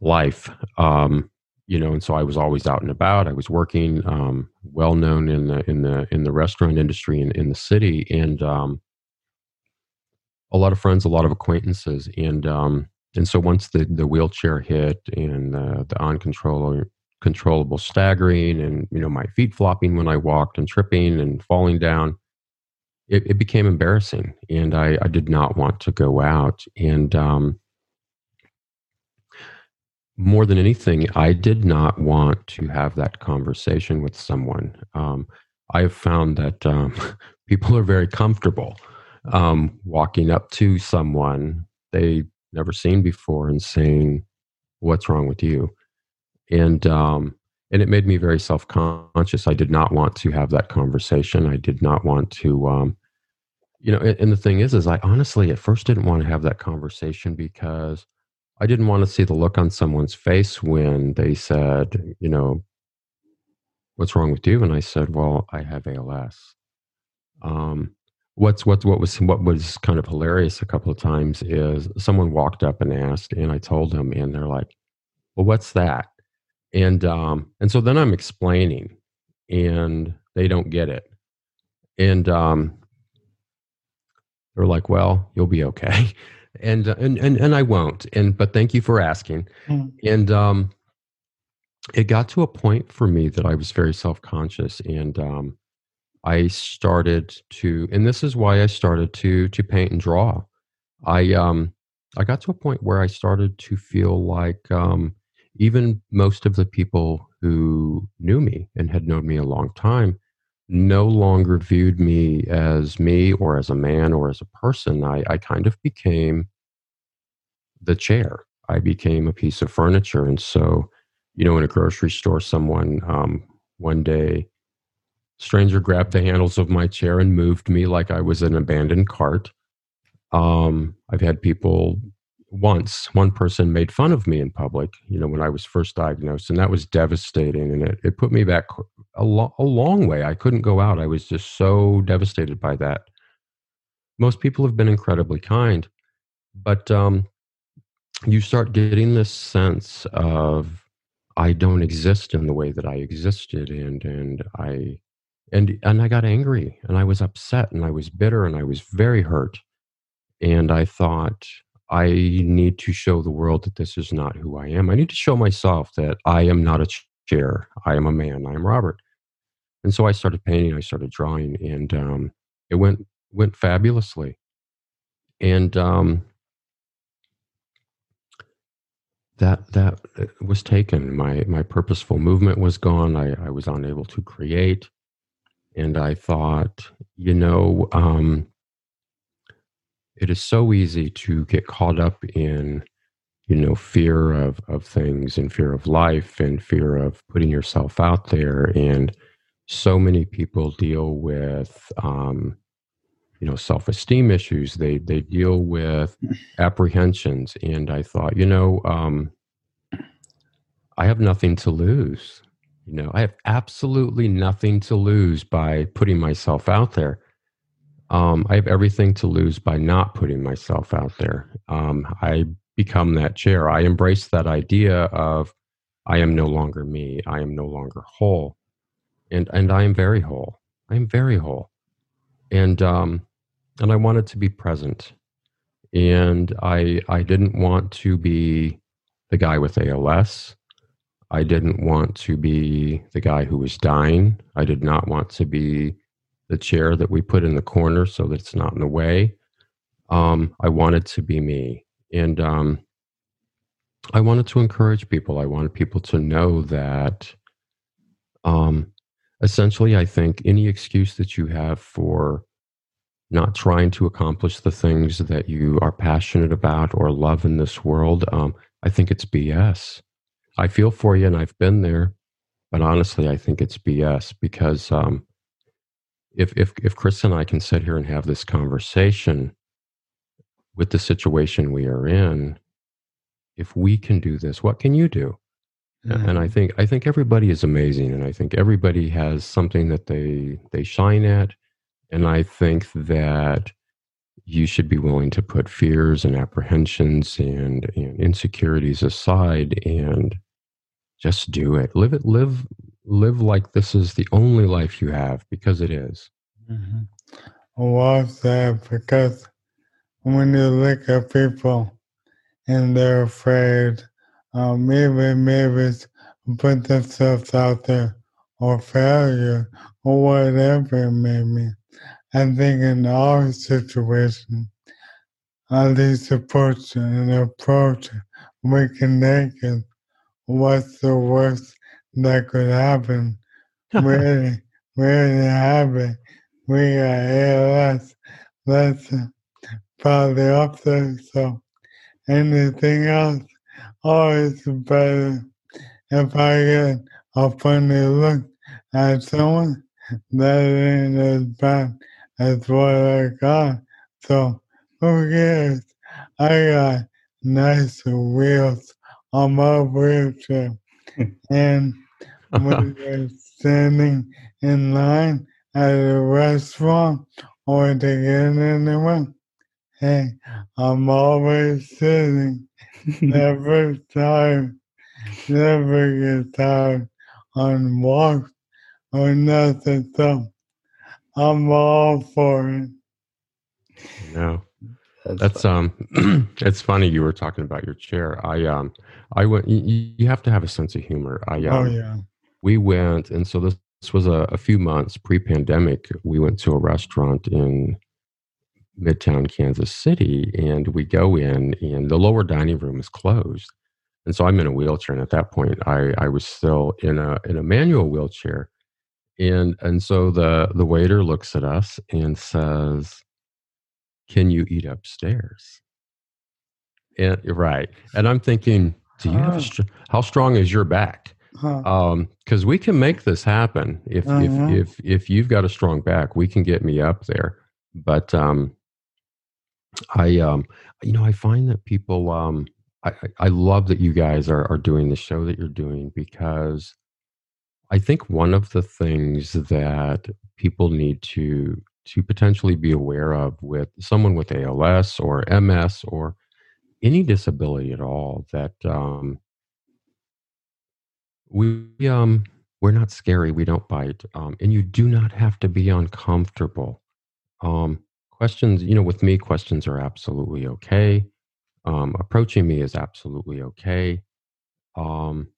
life um, you know and so I was always out and about. I was working um, well known in the in the in the restaurant industry in, in the city and um, a lot of friends a lot of acquaintances and um, and so once the, the wheelchair hit and uh, the uncontrollable controllable staggering and you know my feet flopping when I walked and tripping and falling down, it, it became embarrassing, and I, I did not want to go out. And um, more than anything, I did not want to have that conversation with someone. Um, I have found that um, people are very comfortable um, walking up to someone they never seen before and saying, "What's wrong with you?" And um, and it made me very self conscious. I did not want to have that conversation. I did not want to, um, you know. And, and the thing is, is I honestly at first didn't want to have that conversation because I didn't want to see the look on someone's face when they said, you know, what's wrong with you? And I said, well, I have ALS. Um, what's what what was what was kind of hilarious a couple of times is someone walked up and asked and i told them and they're like well what's that and um and so then i'm explaining and they don't get it and um They're like, "Well, you'll be okay," and uh, and and and I won't. And but thank you for asking. Mm. And um, it got to a point for me that I was very self conscious, and um, I started to, and this is why I started to to paint and draw. I um I got to a point where I started to feel like um, even most of the people who knew me and had known me a long time no longer viewed me as me or as a man or as a person. I, I kind of became the chair. I became a piece of furniture. And so, you know, in a grocery store, someone um, one day, stranger grabbed the handles of my chair and moved me like I was an abandoned cart. Um, I've had people once, one person made fun of me in public, you know, when I was first diagnosed, and that was devastating. And it, it put me back a, lo- a long way. I couldn't go out. I was just so devastated by that. Most people have been incredibly kind, but um, you start getting this sense of I don't exist in the way that I existed, and and I and and I got angry, and I was upset, and I was bitter, and I was very hurt, and I thought I need to show the world that this is not who I am. I need to show myself that I am not a chair. I am a man. I am Robert. And so I started painting. I started drawing, and um, it went went fabulously. And um, that that uh, was taken. My my purposeful movement was gone. I, I was unable to create, and I thought, you know, um, it is so easy to get caught up in you know fear of of things and fear of life and fear of putting yourself out there. And so many people deal with um, you know self-esteem issues. They they deal with apprehensions. And i thought you know um, i have nothing to lose. You know i have absolutely nothing to lose by putting myself out there um, I have everything to lose by not putting myself out there. Um, I become that chair. I embrace that idea of I am no longer me. I am no longer whole, and and I am very whole. I am very whole, and um, and I wanted to be present, and I I didn't want to be the guy with ALS. I didn't want to be the guy who was dying. I did not want to be the chair that we put in the corner so that it's not in the way. Um, I wanted to be me. And um, I wanted to encourage people. I wanted people to know that um, essentially, I think any excuse that you have for not trying to accomplish the things that you are passionate about or love in this world, um, I think it's BS. I feel for you and I've been there, but honestly, I think it's BS because um, if if if Chris and I can sit here and have this conversation with the situation we are in, if we can do this, what can you do? Mm-hmm. And I think I think everybody is amazing, and I think everybody has something that they they shine at, and I think that you should be willing to put fears and apprehensions and, and insecurities aside and just do it. Live it. Live live like this is the only life you have because it is. Mm-hmm. Said, because when you look at people and they're afraid, um, maybe, maybe put themselves out there or failure or whatever it may be. I think in our situation, at least approach and approach we can take it. What's the worst that could happen. really, really happen. We got ALS. That's uh, probably up there. So anything else, oh, always better. If I get a funny look at someone, that ain't as bad as what I got. So who cares? I got nice wheels on my wheelchair. And when you're standing in line at a restaurant or to get anywhere, hey, I'm always sitting, never tired, never get tired on walks or nothing. So I'm all for it. No. That's, That's um, it's funny you were talking about your chair. I um, I went. You, you have to have a sense of humor. I um, Oh yeah. we went, and so this, this was a, a few months pre-pandemic. We went to a restaurant in Midtown Kansas City, and we go in, and the lower dining room is closed, and so I'm in a wheelchair, and at that point, I I was still in a in a manual wheelchair, and and so the the waiter looks at us and says, "Can you eat upstairs?" And right, and I'm thinking, do you have a Ah. str- how strong is your back? Huh. um because we can make this happen if Uh-huh. if if if you've got a strong back we can get me up there but um i um you know i find that people um i i I love that you guys are are doing the show that you're doing because i think one of the things that people need to to potentially be aware of with someone with als or ms or any disability at all that um we um we're not scary we don't bite um and you do not have to be uncomfortable. Um questions you know with me questions are absolutely okay. Um approaching me is absolutely okay. Um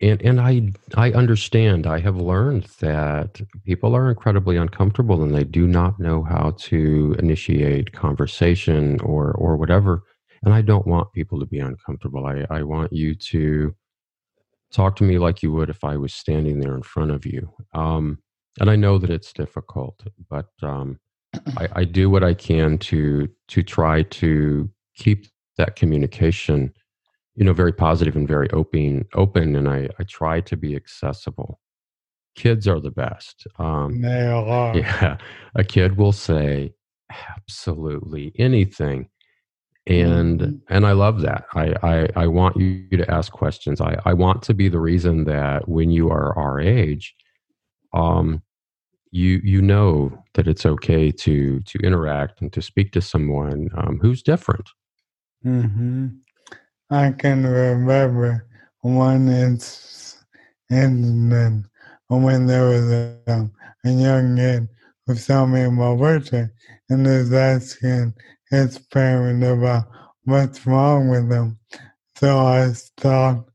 and and i i understand i have learned that people are incredibly uncomfortable and they do not know how to initiate conversation or or whatever and i don't want people to be uncomfortable i i want you to talk to me like you would if I was standing there in front of you. Um, and I know that it's difficult, but um, I, I do what I can to to try to keep that communication, you know, very positive and very open. Open, and I I try to be accessible. Kids are the best. Um, They are. yeah, a kid will say absolutely anything and Mhm. and i love that. I, I i want you to ask questions. I i want to be the reason that when you are our age um you you know that it's okay to to interact and to speak to someone um, who's different. Hmm I can remember one incident when there was a, a young kid who saw me in my wheelchair and was asking his parent about what's wrong with him. So I stopped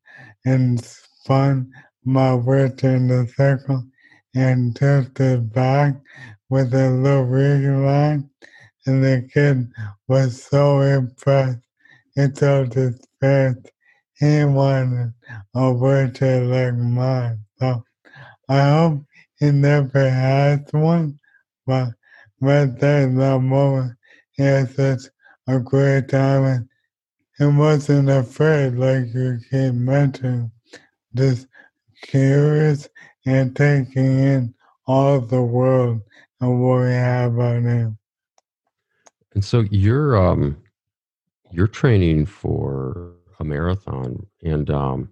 and spun my wheelchair in a circle and tilted back with a little line, and the kid was so impressed. He told his parents he wanted a wheelchair like mine. So I hope he never has one, but right there in that moment, he had such a great time and he wasn't afraid like you keep mentioning, just curious and taking in all the world and what we have out there. and so you're um you're training for a marathon and um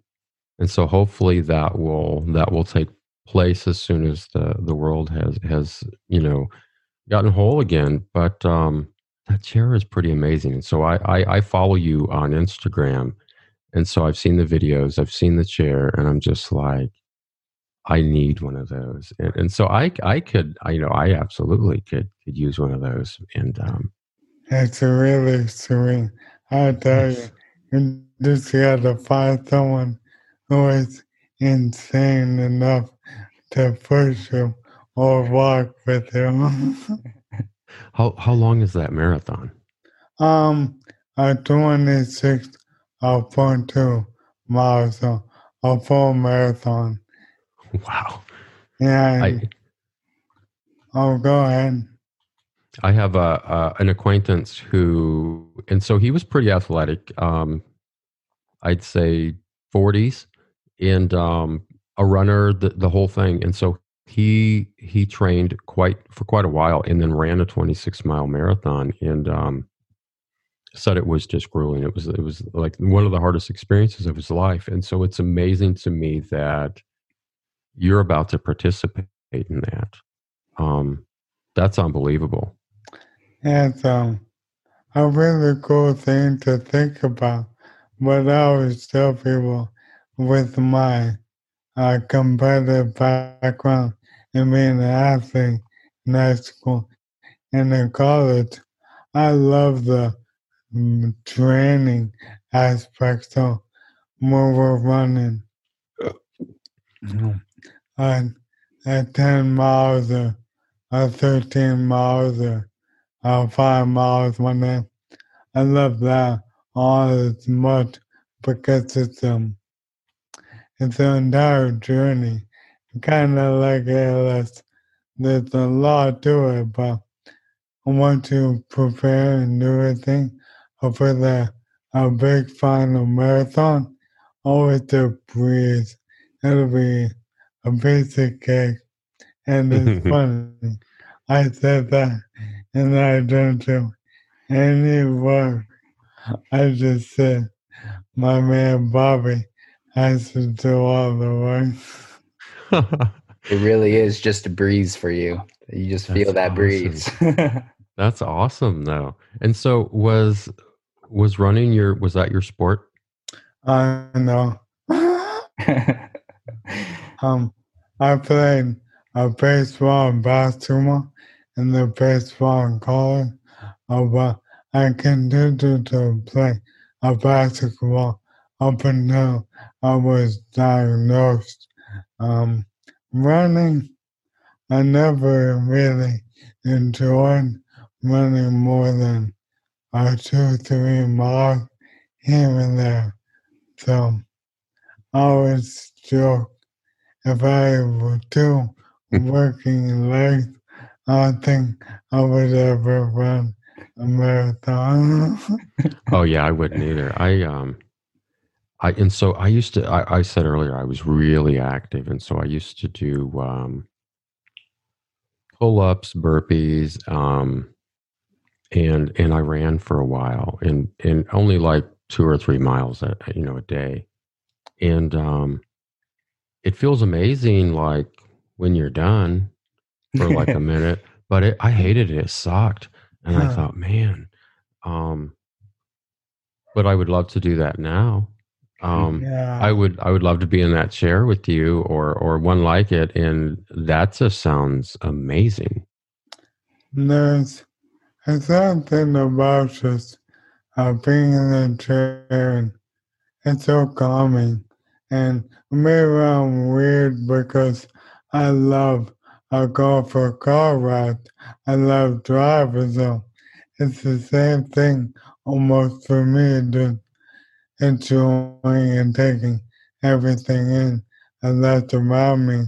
and so hopefully that will that will take place as soon as the the world has has you know gotten whole again. But um that chair is pretty amazing and so I, I i follow you on instagram and so i've seen the videos i've seen the chair and i'm just like i need one of those and, and so i i could I, you know i absolutely could could use one of those and um It's really sweet. I tell you, you just gotta find someone who is insane enough to push you or walk with you. how how long is that marathon um, a 26 or 0.2 miles, so a full marathon. wow Yeah, i oh, go ahead. I have a, a an acquaintance who, and so he was pretty athletic. Um, I'd say forties, and um, a runner, the the whole thing. And so he he trained quite for quite a while, and then ran a twenty six mile marathon, and um, said it was just grueling. It was it was like one of the hardest experiences of his life. And so it's amazing to me that you're about to participate in that. Um, that's unbelievable. It's um, a really cool thing to think about. But I always tell people with my uh, competitive background and being an athlete in high school and in college, I love the mm, training aspect of mobile running. At, at 10 miles or, or 13 miles or, or 5 miles one day. I love that all as much because it's um it's an entire journey. Kind of like ALS. There's a lot to it, but I want to prepare and do everything for the a big final marathon. Always to breathe. It'll be a piece of cake. And it's funny. I said that and I don't do any work. I just said my man Bobby has to do all the work. It really is just a breeze for you. You just feel that awesome. breeze. That's awesome though. And so was was running your was that your sport? I know. um, I played uh, baseball and basketball in the baseball and college, uh, but I continued to play uh, basketball up until I was diagnosed. Um, running, I never really enjoyed running more than uh, two, three miles here and there. So I always joke if I were too working legs, I don't think I would ever run a marathon. Oh yeah, I wouldn't either. I um I and so I used to I, I said earlier I was really active and so I used to do um pull ups, burpees, um and and I ran for a while and and only like two or three miles a you know a day. And um it feels amazing like when you're done for like a minute, but it, I hated it. It sucked. And I thought, man, um, but I would love to do that now. Um, yeah. I would, I would love to be in that chair with you or, or one like it. And that just sounds amazing. There's, something about just uh, being in the chair and it's so calming. And maybe I'm weird because I love I go for a car rides. I love driving, so it's the same thing almost for me, just enjoying and taking everything in and that's around me.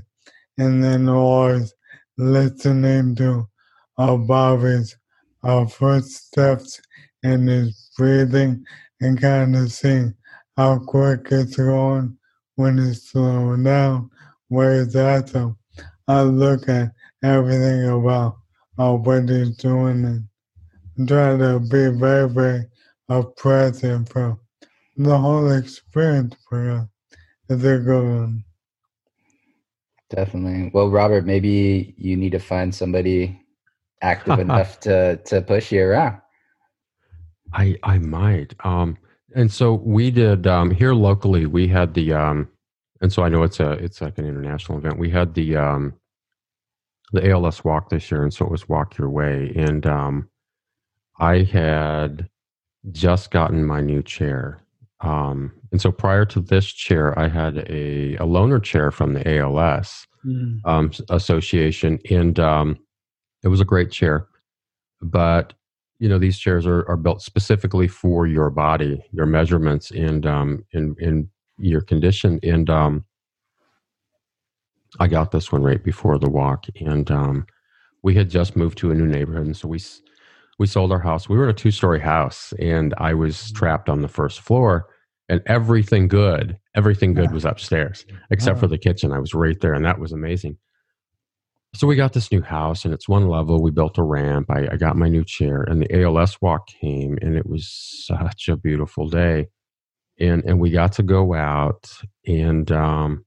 And then always listening to uh, Bobby's uh, footsteps and his breathing and kind of seeing how quick it's going when it's slowing down, where it's at. So I look at everything about uh, what he's doing and try to be very, very uh, present for the whole experience for us. It's a good one. Definitely. Well, Robert, maybe you need to find somebody active enough to to push you around. I, I might. Um, and so we did, um, here locally, we had the, um, and so I know it's a, it's like an international event. We had the, um, the ALS walk this year. And so it was walk your way. And, um, I had just gotten my new chair. Um, and so prior to this chair, I had a, a loaner chair from the ALS um, association, and um, it was a great chair. But you know, these chairs are, are built specifically for your body, your measurements, and um, in in your condition. And um, I got this one right before the walk, and um, we had just moved to a new neighborhood, and so we we sold our house. We were in a two story house, and I was trapped on the first floor. And everything good, everything good was upstairs, except for Oh. the kitchen. I was right there, and that was amazing. So we got this new house, and it's one level. We built a ramp. I, I got my new chair, and the ALS walk came, and it was such a beautiful day. And and we got to go out, and um,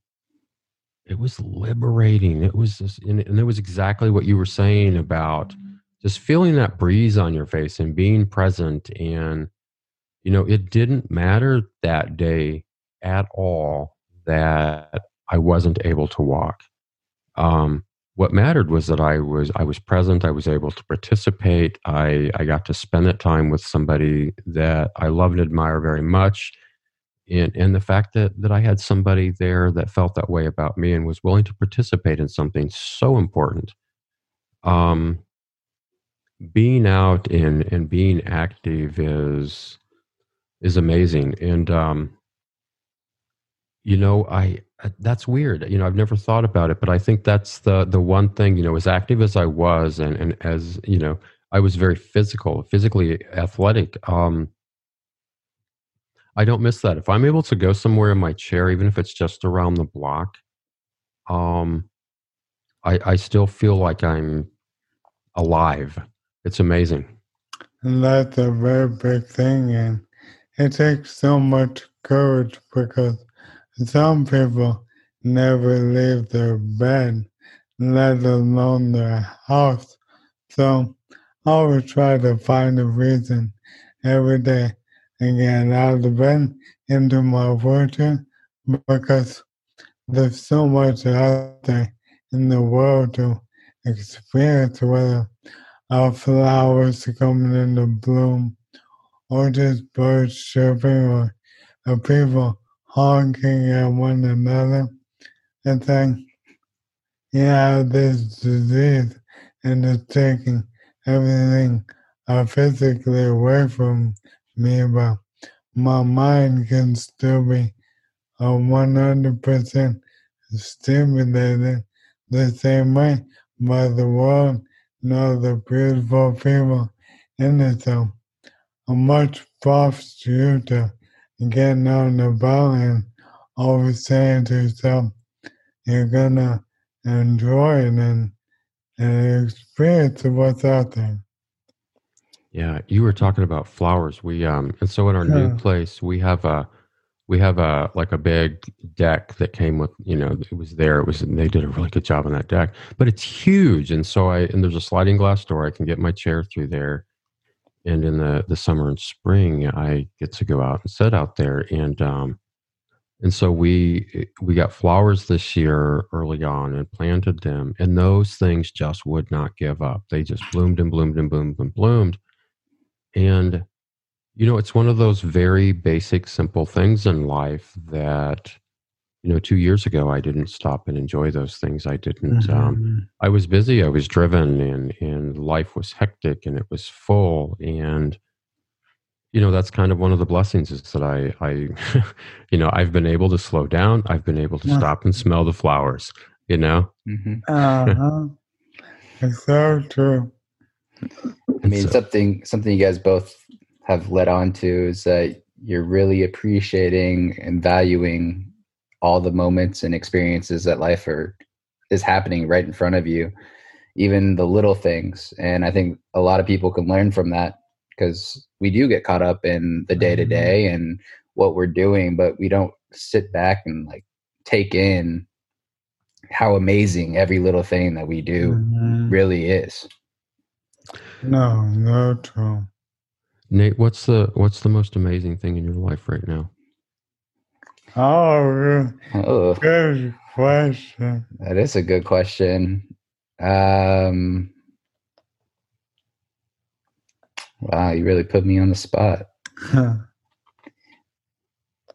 it was liberating. It was, just, and, and it was exactly what you were saying about just feeling that breeze on your face and being present. And you know, it didn't matter that day at all that I wasn't able to walk. Um, what mattered was that I was I was present. I was able to participate. I I got to spend that time with somebody that I love and admire very much, and and the fact that that I had somebody there that felt that way about me and was willing to participate in something so important. Um, being out and and being active is is amazing, and um, you know I that's weird. You know, I've never thought about it, but I think that's the the one thing. You know, as active as I was, and and as you know, I was very physical, physically athletic. Um, I don't miss that. If I'm able to go somewhere in my chair, even if it's just around the block, um, I I still feel like I'm alive. It's amazing. And that's a very big thing, and it takes so much courage because some people never leave their bed, let alone their house. So I always try to find a reason every day to get out of bed into my worship because there's so much out there in the world to experience, whether our flowers coming into bloom or just birds chirping or, people honking at one another and saying, you have this disease and it's taking everything uh, physically away from me, but my mind can still be uh, 100% stimulated the same way by the world and all the beautiful people in it. A much props to you to getting on about and always saying to yourself, you're gonna enjoy it and, and experience what's out there. Yeah, you were talking about flowers. We um, and so in our new place, we have a we have a like a big deck that came with you know it was there. It was they did a really good job on that deck, but it's huge, and so I and there's a sliding glass door. I can get my chair through there, and in the the summer and spring, I get to go out and sit out there, and um, and so we we got flowers this year early on and planted them, and those things just would not give up. They just bloomed and bloomed and bloomed and bloomed. And, you know, it's one of those very basic, simple things in life that, you know, two years ago, I didn't stop and enjoy those things. I didn't, um, Mhm. I was busy, I was driven, and, and life was hectic and it was full. And, you know, that's kind of one of the blessings is that I, I, you know, I've been able to slow down. I've been able to Yeah. stop and smell the flowers, you know? hmm Uh-huh. It's so true. I mean, So- something something you guys both have led on to is that you're really appreciating and valuing all the moments and experiences that life are is happening right in front of you, even the little things. And I think a lot of people can learn from that because we do get caught up in the day to day and what we're doing, but we don't sit back and like take in how amazing every little thing that we do Mhm. really is. No, no true. Nate, what's the what's the most amazing thing in your life right now? Oh, really? Oh. good question. That is a good question. Um, wow, you really put me on the spot.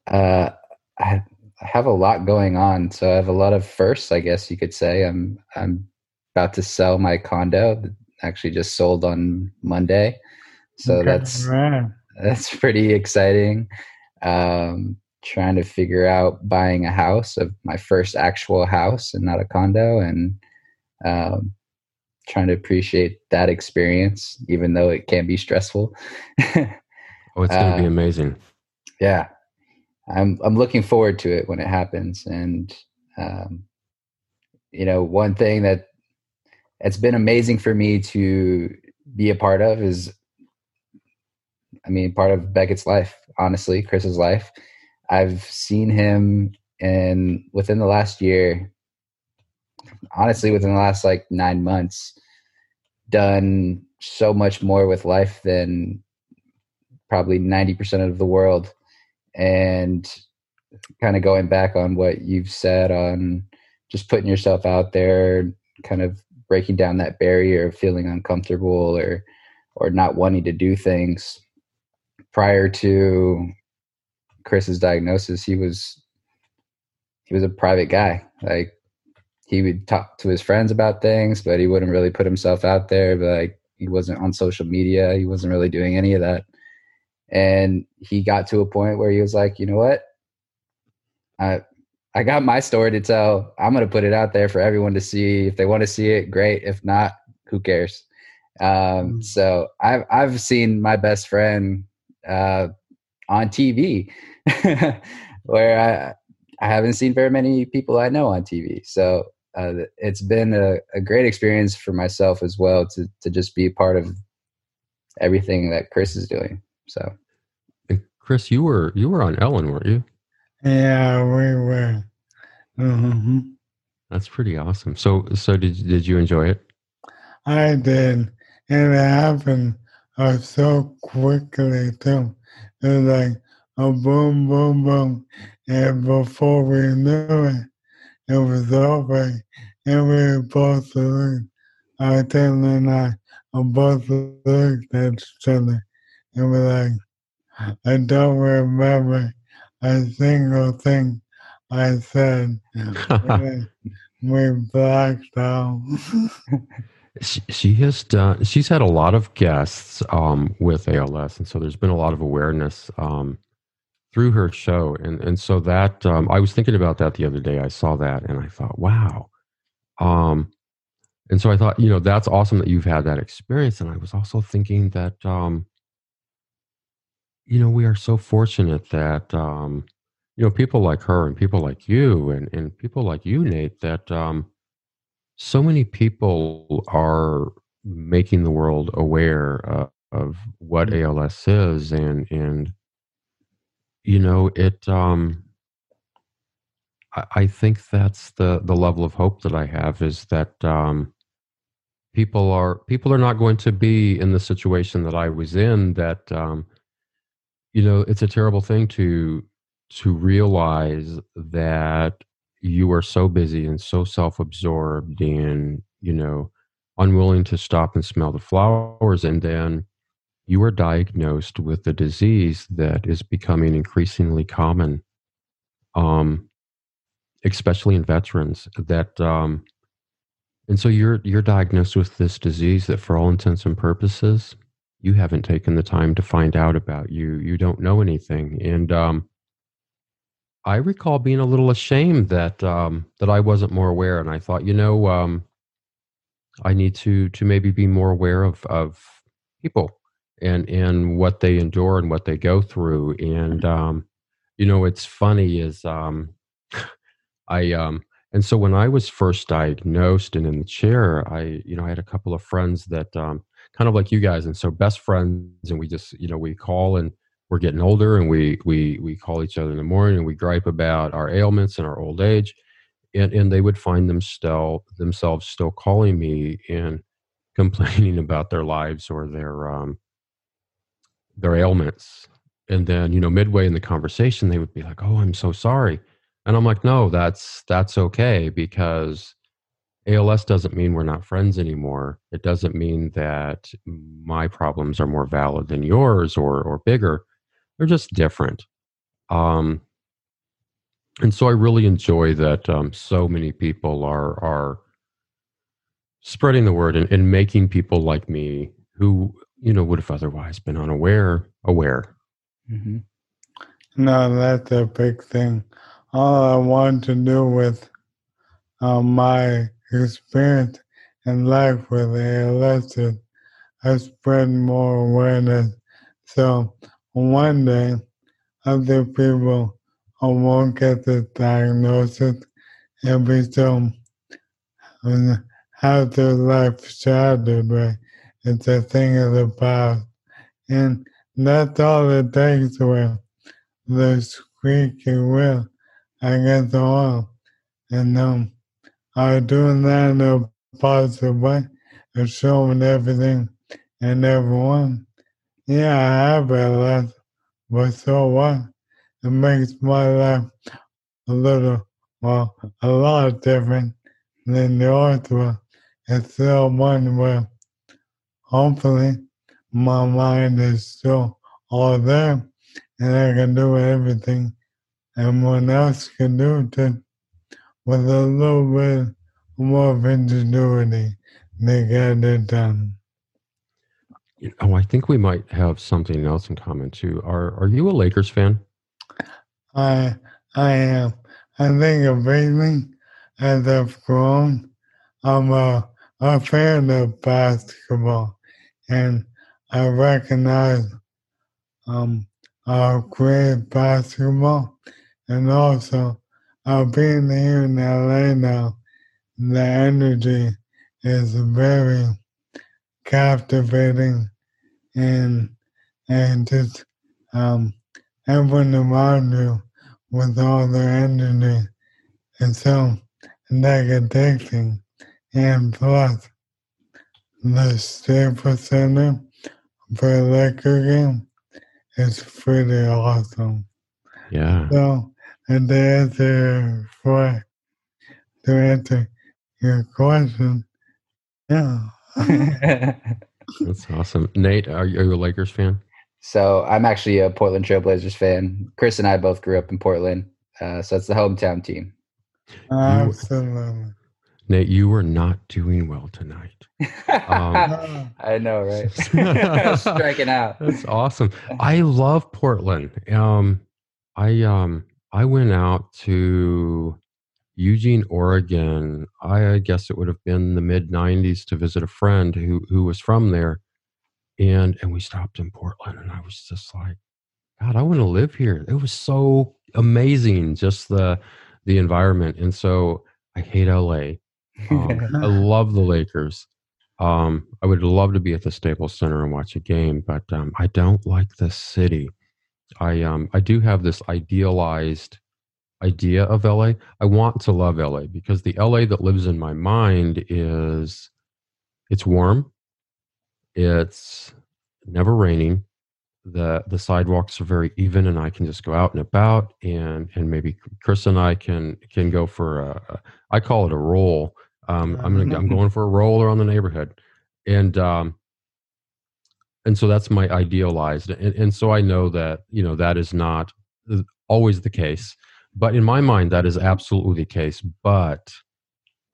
Uh, I, I have a lot going on, so I have a lot of firsts. I guess you could say I'm I'm about to sell my condo. Actually, just sold on Monday, so Okay, that's right. that's pretty exciting. Um, trying to figure out buying a house of my first actual house and not a condo, and um, trying to appreciate that experience, even though it can be stressful. Oh, it's going to be Uh, amazing. yeah, I'm I'm looking forward to it when it happens, and um, you know, one thing that it's been amazing for me to be a part of is I mean, part of Beckett's life, honestly, Chris's life. I've seen him and within the last year, honestly, within the last like nine months, done so much more with life than probably 90% of the world. And kind of going back on what you've said on just putting yourself out there, kind of breaking down that barrier of feeling uncomfortable or or not wanting to do things prior to Chris's diagnosis he was he was a private guy. Like he would talk to his friends about things but he wouldn't really put himself out there but like he wasn't on social media. He wasn't really doing any of that. And he got to a point where he was like you know what? I i got my story to tell. I'm going to put it out there for everyone to see. If they want to see it great. If not who cares? Um, Mm. so i've i've seen my best friend uh, on tv where i i haven't seen very many people i know on tv so uh, it's been a, a great experience for myself as well to to just be a part of everything that chris is doing so And Chris, you were you were on Ellen, weren't you? Yeah, we were. hmm That's pretty awesome. So so did did you enjoy it? I did. And it happened uh, so quickly, too. It was like a boom, boom, boom. And before we knew it, it was over. And we were both looked, uh, Taylor and I both looked at each other. And we're like, I don't remember a single thing I said. We blacked out. she, she has done she's had a lot of guests um, with ALS, and so there's been a lot of awareness um, through her show, and and so that um, I was thinking about that the other day. I saw that, and I thought, wow. Um, and so I thought, you know, that's awesome that you've had that experience. And I was also thinking that, um, you know, we are so fortunate that, um, you know, people like her and people like you and, and people like you, Nate, that um, so many people are making the world aware uh, of what ALS is. And, and, you know, it, um, I, I think that's the, the level of hope that I have is that, um, people are people are not going to be in the situation that I was in that um you know it's a terrible thing to to realize that you are so busy and so self-absorbed and you know unwilling to stop and smell the flowers and then you are diagnosed with a disease that is becoming increasingly common um especially in veterans that um and so you're you're diagnosed with this disease that for all intents and purposes you haven't taken the time to find out about. You you don't know anything. And um i recall being a little ashamed that um that i wasn't more aware. And i thought you know um i need to to maybe be more aware of of people and and what they endure and what they go through and um you know it's funny is um i um and so when I was first diagnosed and in the chair, I, you know, I had a couple of friends that um, kind of like you guys, and so best friends, and we just, you know, we call and we're getting older, and we we we call each other in the morning, and we gripe about our ailments and our old age, and and they would find them still themselves still calling me and complaining about their lives or their um, their ailments, and then you know midway in the conversation, they would be like, "Oh, I'm so sorry." And I'm like, no, that's that's okay because ALS doesn't mean we're not friends anymore. It doesn't mean that my problems are more valid than yours or or bigger. They're just different. Um, and so I really enjoy that um, so many people are are spreading the word and, and making people like me who you know would have otherwise been unaware aware. mm-hmm. No, that's a big thing. All I want to do with uh, my experience in life with ALS is I spread more awareness. So one day, other people who won't get the diagnosis and be so have their life shattered, right? It's a thing of the past. And that's all it takes with the squeaky wheel against the wall. And um, I doing that in a positive way and showing everything and everyone. Yeah, I have a lot, but so what? It makes my life a little, well, a lot different than the yours will. it's still one where hopefully my mind is still all there and I can do everything everyone else can do to with a little bit more of ingenuity to get it done. Know, I think we might have something else in common too. Are Are you a Lakers fan? I I am. I think amazing as I've grown, I'm a, a fan of basketball, and I recognize um our great basketball, and also uh, being here in LA now, the energy is very captivating, and and just um everyone around you with all their energy and so negativity and plus the Staples Center for Laker game is pretty awesome. Yeah. So and to answer for to answer your question, yeah. That's awesome. Nate, are you, are you a Lakers fan? so I'm actually a Portland Trailblazers fan. Chris and I both grew up in Portland, uh, so it's the hometown team. Absolutely. Nate, you were not doing well tonight. Um, I know, right? Striking out. That's awesome. I love Portland. Um, I um, I went out to Eugene, Oregon. I guess it would have been the mid '90s to visit a friend who who was from there, and and we stopped in Portland, and I was just like, God, I want to live here. It was so amazing, just the the environment, and so I hate LA. Um, I love the Lakers. Um, I would love to be at the Staples Center and watch a game, but um, I don't like the city. I um, I do have this idealized idea of LA. I want to love LA because the LA that lives in my mind is it's warm, it's never raining, the the sidewalks are very even and I can just go out and about and and maybe Chris and I can can go for a, a I call it a roll um, I'm gonna I'm going for a roll around the neighborhood, and um, and so that's my idealized, and, and so I know that you know that is not always the case, but in my mind that is absolutely the case. But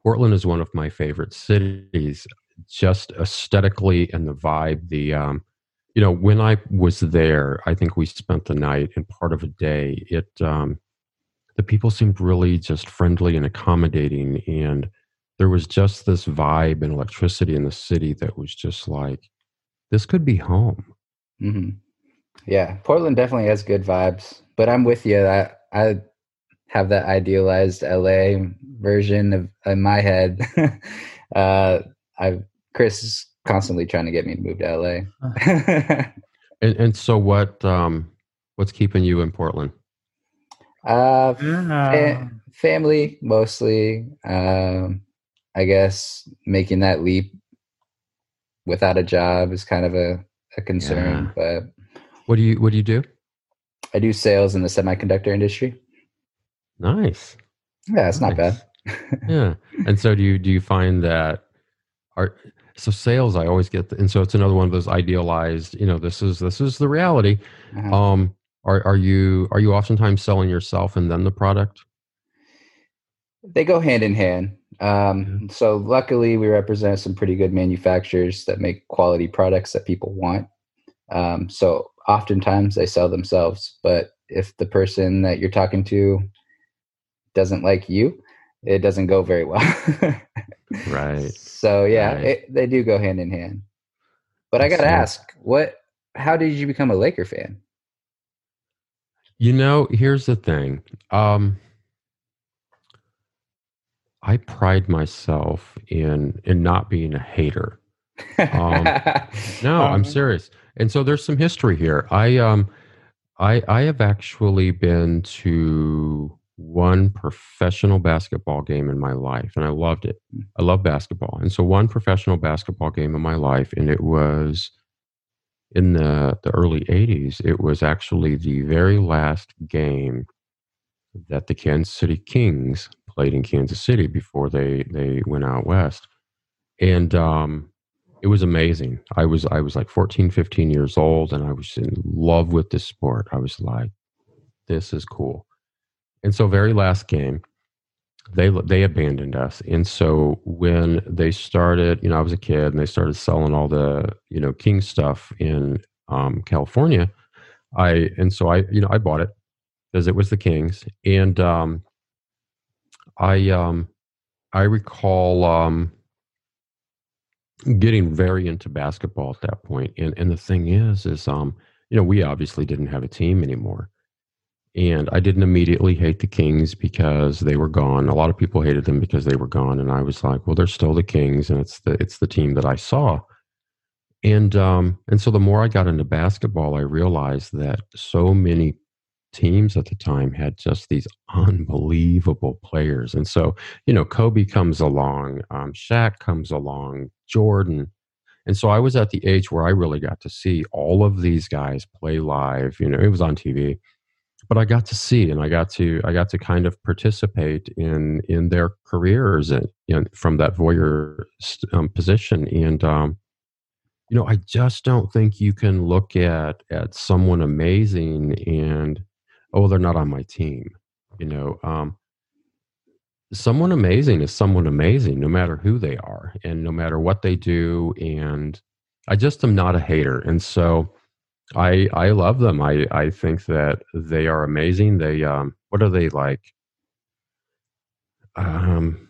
Portland is one of my favorite cities, just aesthetically and the vibe. The um, you know when I was there, I think we spent the night and part of a day. It um, the people seemed really just friendly and accommodating and there was just this vibe and electricity in the city that was just like this could be home. Mm-hmm. yeah portland definitely has good vibes but i'm with you i, I have that idealized la version of in my head. Uh i chris is constantly trying to get me to move to la and, and so what um what's keeping you in portland? Uh fa- family mostly um I guess making that leap without a job is kind of a, a concern. Yeah. But what do you what do you do? I do sales in the semiconductor industry. Nice. Yeah, it's nice. not bad. yeah. And so do you do you find that are so sales I always get the, and so it's another one of those idealized, you know, this is this is the reality. Uh-huh. Um are are you are you oftentimes selling yourself and then the product? They go hand in hand. Um, so luckily, we represent some pretty good manufacturers that make quality products that people want. Um, so oftentimes they sell themselves, but if the person that you're talking to doesn't like you, it doesn't go very well. right. So yeah, right. It, they do go hand in hand. But I got to ask, what? How did you become a Laker fan? You know, here's the thing. Um, I pride myself in in not being a hater. Um, no, I'm um, serious. And so there's some history here. I um I I have actually been to one professional basketball game in my life and I loved it. I love basketball. And so one professional basketball game in my life and it was in the the early 80s. It was actually the very last game that the Kansas City Kings played in Kansas City before they they went out west. and um, it was amazing. I was I was like 14, 15 years old, and I was in love with this sport. I was like, this is cool. And so, very last game, they they abandoned us. And so when they started, you know, I was a kid, and they started selling all the you know King stuff in um, California. I and so I you know I bought it because it was the Kings, and um, I um, I recall um, getting very into basketball at that point. And and the thing is, is um, you know, we obviously didn't have a team anymore. And I didn't immediately hate the Kings because they were gone. A lot of people hated them because they were gone. And I was like, well, they're still the Kings, and it's the it's the team that I saw. And um, and so the more I got into basketball, I realized that so many teams at the time had just these unbelievable players. And so, you know, Kobe comes along, um, Shaq comes along, Jordan. And so I was at the age where I really got to see all of these guys play live. You know, it was on TV, but I got to see and I got to I got to kind of participate in in their careers and from that voyeur um, position. And um, you know, I just don't think you can look at at someone amazing and oh, they're not on my team. You know, um, someone amazing is someone amazing, no matter who they are and no matter what they do. And I just am not a hater, and so I I love them. I I think that they are amazing. They um, what are they like? Um,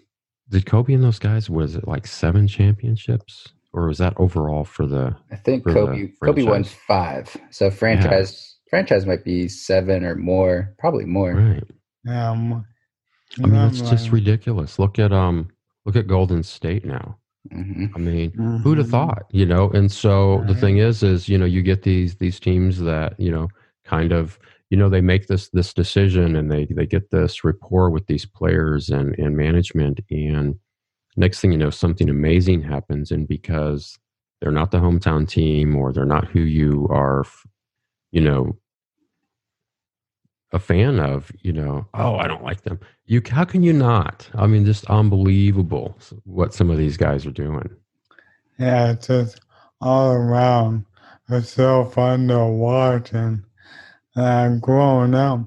did Kobe and those guys was it like seven championships? Or was that overall for the? I think Kobe Kobe won five. So franchise franchise might be seven or more, probably more. Right. Um, I mean, it's just ridiculous. Look at um, look at Golden State now. Mm-hmm. I mean, mm-hmm. who'd have thought? You know, and so right. the thing is, is you know, you get these these teams that you know kind of you know they make this this decision and they they get this rapport with these players and and management and next thing you know something amazing happens and because they're not the hometown team or they're not who you are you know a fan of you know oh i don't like them. You how can you not? I mean just unbelievable what some of these guys are doing. Yeah it's just all around. It's so fun to watch and uh, growing up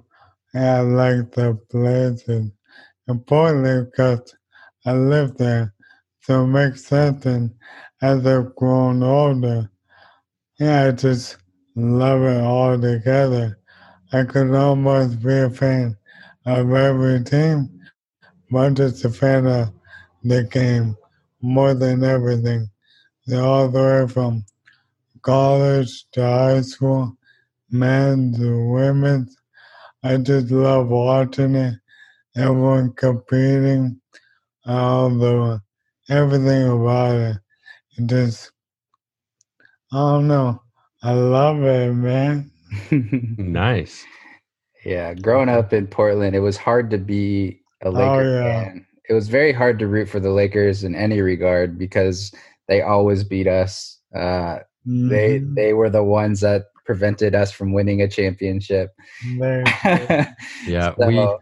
i like the places importantly because i lived there so it makes sense and as i've grown older yeah i just love it all together I could almost be a fan of every team, but just a fan of the game more than everything. So all the way from college to high school, men's and women's. I just love watching it. Everyone competing, all the everything about it. It just I don't know. I love it, man. nice. Yeah, growing up in Portland, it was hard to be a Lakers oh, yeah. fan. It was very hard to root for the Lakers in any regard because they always beat us. Uh, mm-hmm. They they were the ones that prevented us from winning a championship. yeah, so,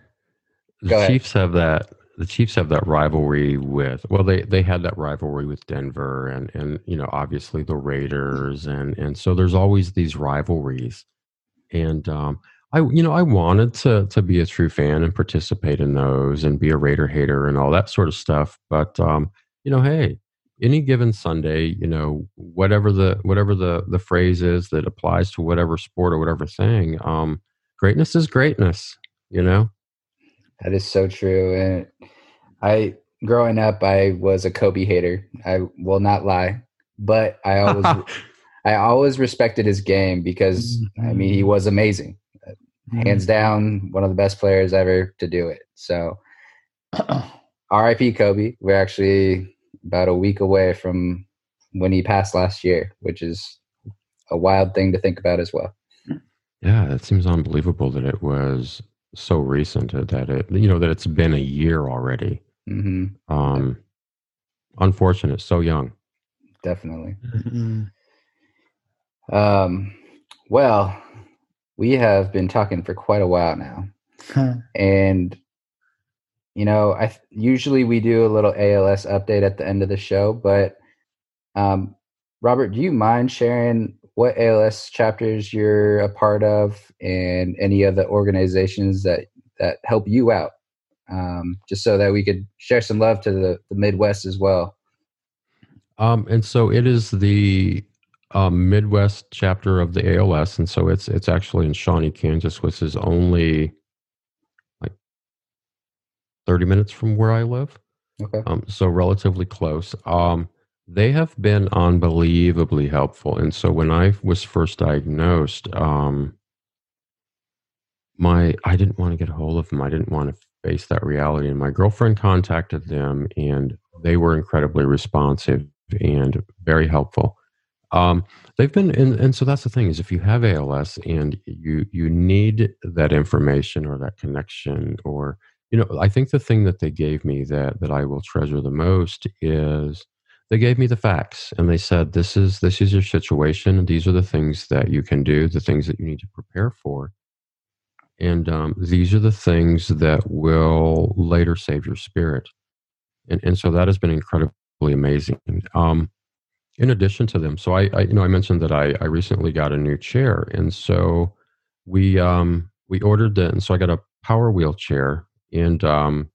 we Chiefs have that the Chiefs have that rivalry with well they they had that rivalry with Denver and and you know obviously the Raiders and and so there's always these rivalries and um, I you know I wanted to to be a true fan and participate in those and be a Raider hater and all that sort of stuff. But um, you know, hey, any given Sunday, you know, whatever the whatever the the phrase is that applies to whatever sport or whatever thing, um, greatness is greatness. You know, that is so true. And I growing up, I was a Kobe hater. I will not lie, but I always I always respected his game because I mean he mm-hmm. was amazing, hands mm-hmm. down one of the best players ever to do it. So, R.I.P. Kobe. We're actually about a week away from when he passed last year, which is a wild thing to think about as well. Yeah, it seems unbelievable that it was so recent that it you know that it's been a year already. Mm-hmm. Um, unfortunate, so young. Definitely. Mm-hmm. Um, well, we have been talking for quite a while now, and you know, I usually we do a little ALS update at the end of the show, but um, Robert, do you mind sharing what ALS chapters you're a part of and any of the organizations that that help you out? Um, just so that we could share some love to the, the Midwest as well. Um, and so it is the um, Midwest chapter of the ALS, and so it's it's actually in Shawnee, Kansas, which is only like thirty minutes from where I live. Okay. Um, so relatively close. Um, they have been unbelievably helpful, and so when I was first diagnosed, um, my I didn't want to get a hold of them. I didn't want to face that reality, and my girlfriend contacted them, and they were incredibly responsive and very helpful. Um, they've been, and, and so that's the thing is, if you have ALS and you you need that information or that connection, or you know, I think the thing that they gave me that that I will treasure the most is they gave me the facts and they said this is this is your situation. These are the things that you can do the things that you need to prepare for. And um, these are the things that will later save your spirit. And, and so that has been incredibly amazing. Um, in addition to them so I, I, you know i mentioned that I, I recently got a new chair and so we um, we ordered it and so i got a power wheelchair and um,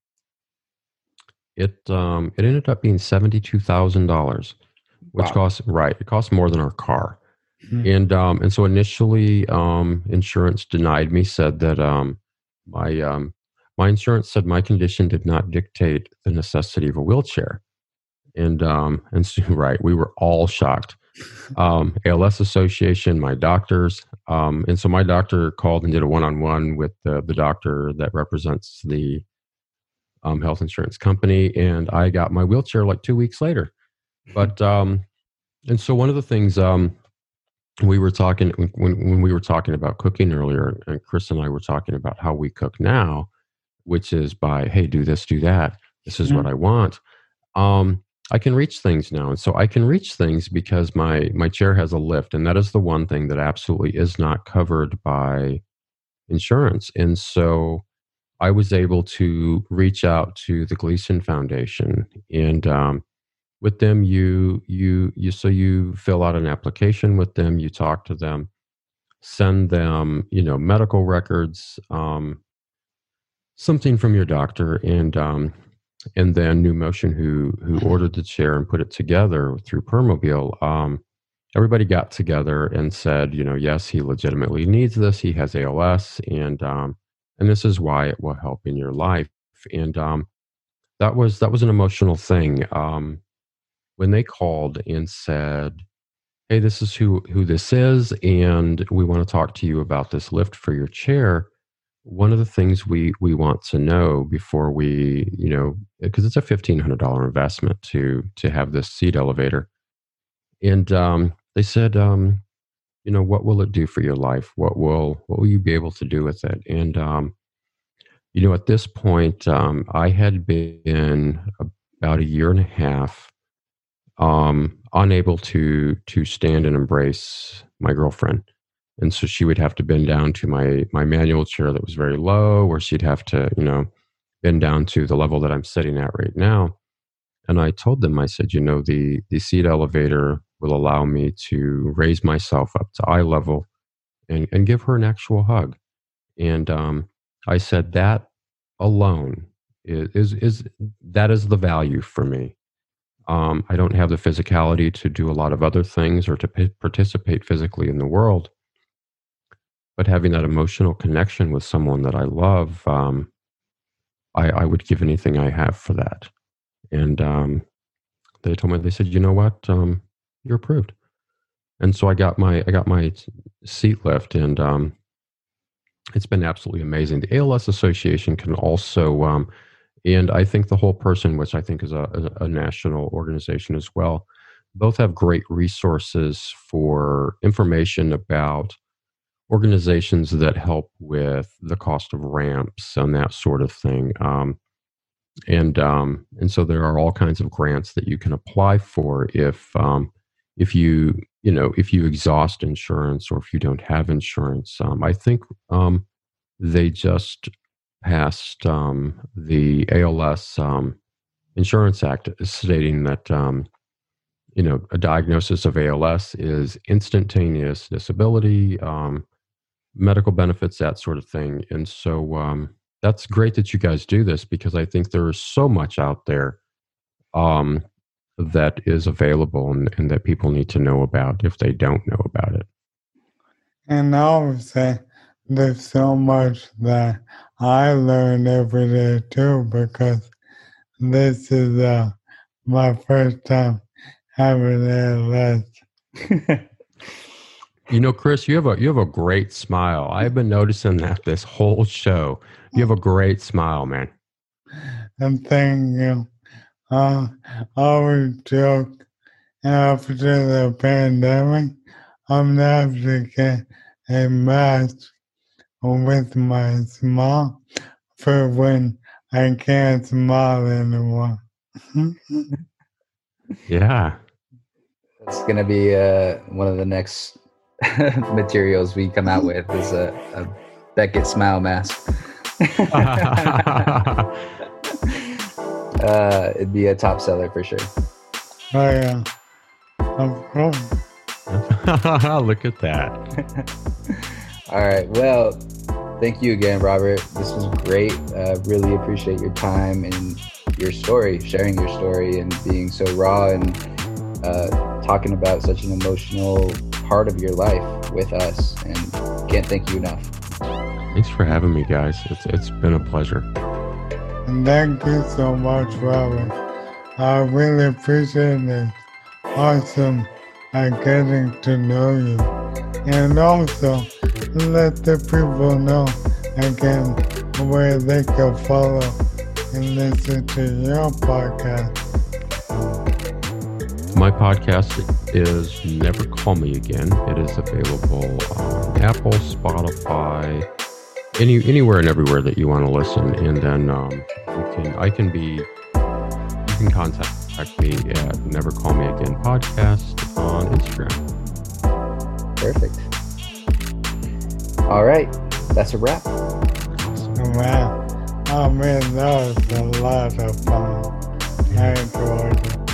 it um, it ended up being seventy two thousand dollars, which Wow. costs right. It costs more than our car, Hmm. and um, and so initially, um, insurance denied me. Said that um, my um, my insurance said my condition did not dictate the necessity of a wheelchair, and um, and so right, we were all shocked. Um, ALS Association, my doctors, um, and so my doctor called and did a one on one with the the doctor that represents the um, health insurance company, and I got my wheelchair like two weeks later. But um, and so one of the things um, we were talking when when we were talking about cooking earlier, and Chris and I were talking about how we cook now, which is by hey, do this, do that. This is what I want. Um, I can reach things now, and so I can reach things because my my chair has a lift, and that is the one thing that absolutely is not covered by insurance. And so I was able to reach out to the Gleason Foundation, and um, with them, you you you so you fill out an application with them, you talk to them, send them you know medical records, um, something from your doctor, and um, and then Numotion, who who ordered the chair and put it together through Permobil. Um, everybody got together and said, you know, yes, he legitimately needs this. He has ALS, and um, and this is why it will help in your life. And um, that was that was an emotional thing. Um, when they called and said, "Hey, this is who who this is, and we want to talk to you about this lift for your chair." One of the things we we want to know before we, you know, because it's a fifteen hundred dollar investment to to have this seat elevator, and um, they said, um, you know, what will it do for your life? What will what will you be able to do with it? And um, you know, at this point, um, I had been about a year and a half um, unable to to stand and embrace my girlfriend, and so she would have to bend down to my my manual chair that was very low, or she'd have to, you know, bend down to the level that I'm sitting at right now. And I told them, I said, you know, the the seat elevator will allow me to raise myself up to eye level and, and give her an actual hug. And um, I said that alone is, is is that is the value for me. Um, I don't have the physicality to do a lot of other things or to p- participate physically in the world, but having that emotional connection with someone that I love, um, I, I would give anything I have for that. And um, they told me they said, you know what, um, you're approved. And so I got my I got my seat lift, and um, it's been absolutely amazing. The ALS Association can also, um, and I think the whole person, which I think is a, a, national organization as well, both have great resources for information about organizations that help with the cost of ramps and that sort of thing. Um, and um, and so there are all kinds of grants that you can apply for if um, if you you know if you exhaust insurance or if you don't have insurance. Um, I think um, they just passed um, the ALS um, Insurance Act, stating that um, you know a diagnosis of ALS is instantaneous disability, um, medical benefits, that sort of thing. And so that's great that you guys do this because I think there is so much out there um, that is available and, and that people need to know about if they don't know about it. And I would say there's so much that I learn every day too because this is uh, my first time having ALS. You know, Chris, you have a you have a great smile. I've been noticing that this whole show. You have a great smile, man. And thank you. Uh, I always joke after the pandemic, I'm going to have get a mask with my smile for when I can't smile anymore. Yeah. It's gonna be uh, one of the next materials we come out with is a, a Beckett smile mask. uh, it'd be a top seller for sure. Oh, yeah. Of course. Look at that. All right. Well, thank you again, Robert. This was great. Uh, really appreciate your time and your story, sharing your story, and being so raw and uh, talking about such an emotional part of your life with us. And can't thank you enough. Thanks for having me, guys. It's it's been a pleasure. Thank you so much, Robert. I really appreciate it. Awesome at getting to know you. And also, let the people know again where they can follow and listen to your podcast. My podcast is Never Call Me Again. It is available on Apple, Spotify, any anywhere and everywhere that you want to listen. And then um, you can I can be you can contact me at uh, Never Call Me Again podcast on Instagram. Perfect. All right. That's a wrap. Oh, wow. Oh man, that was a lot of fun. I enjoyed it.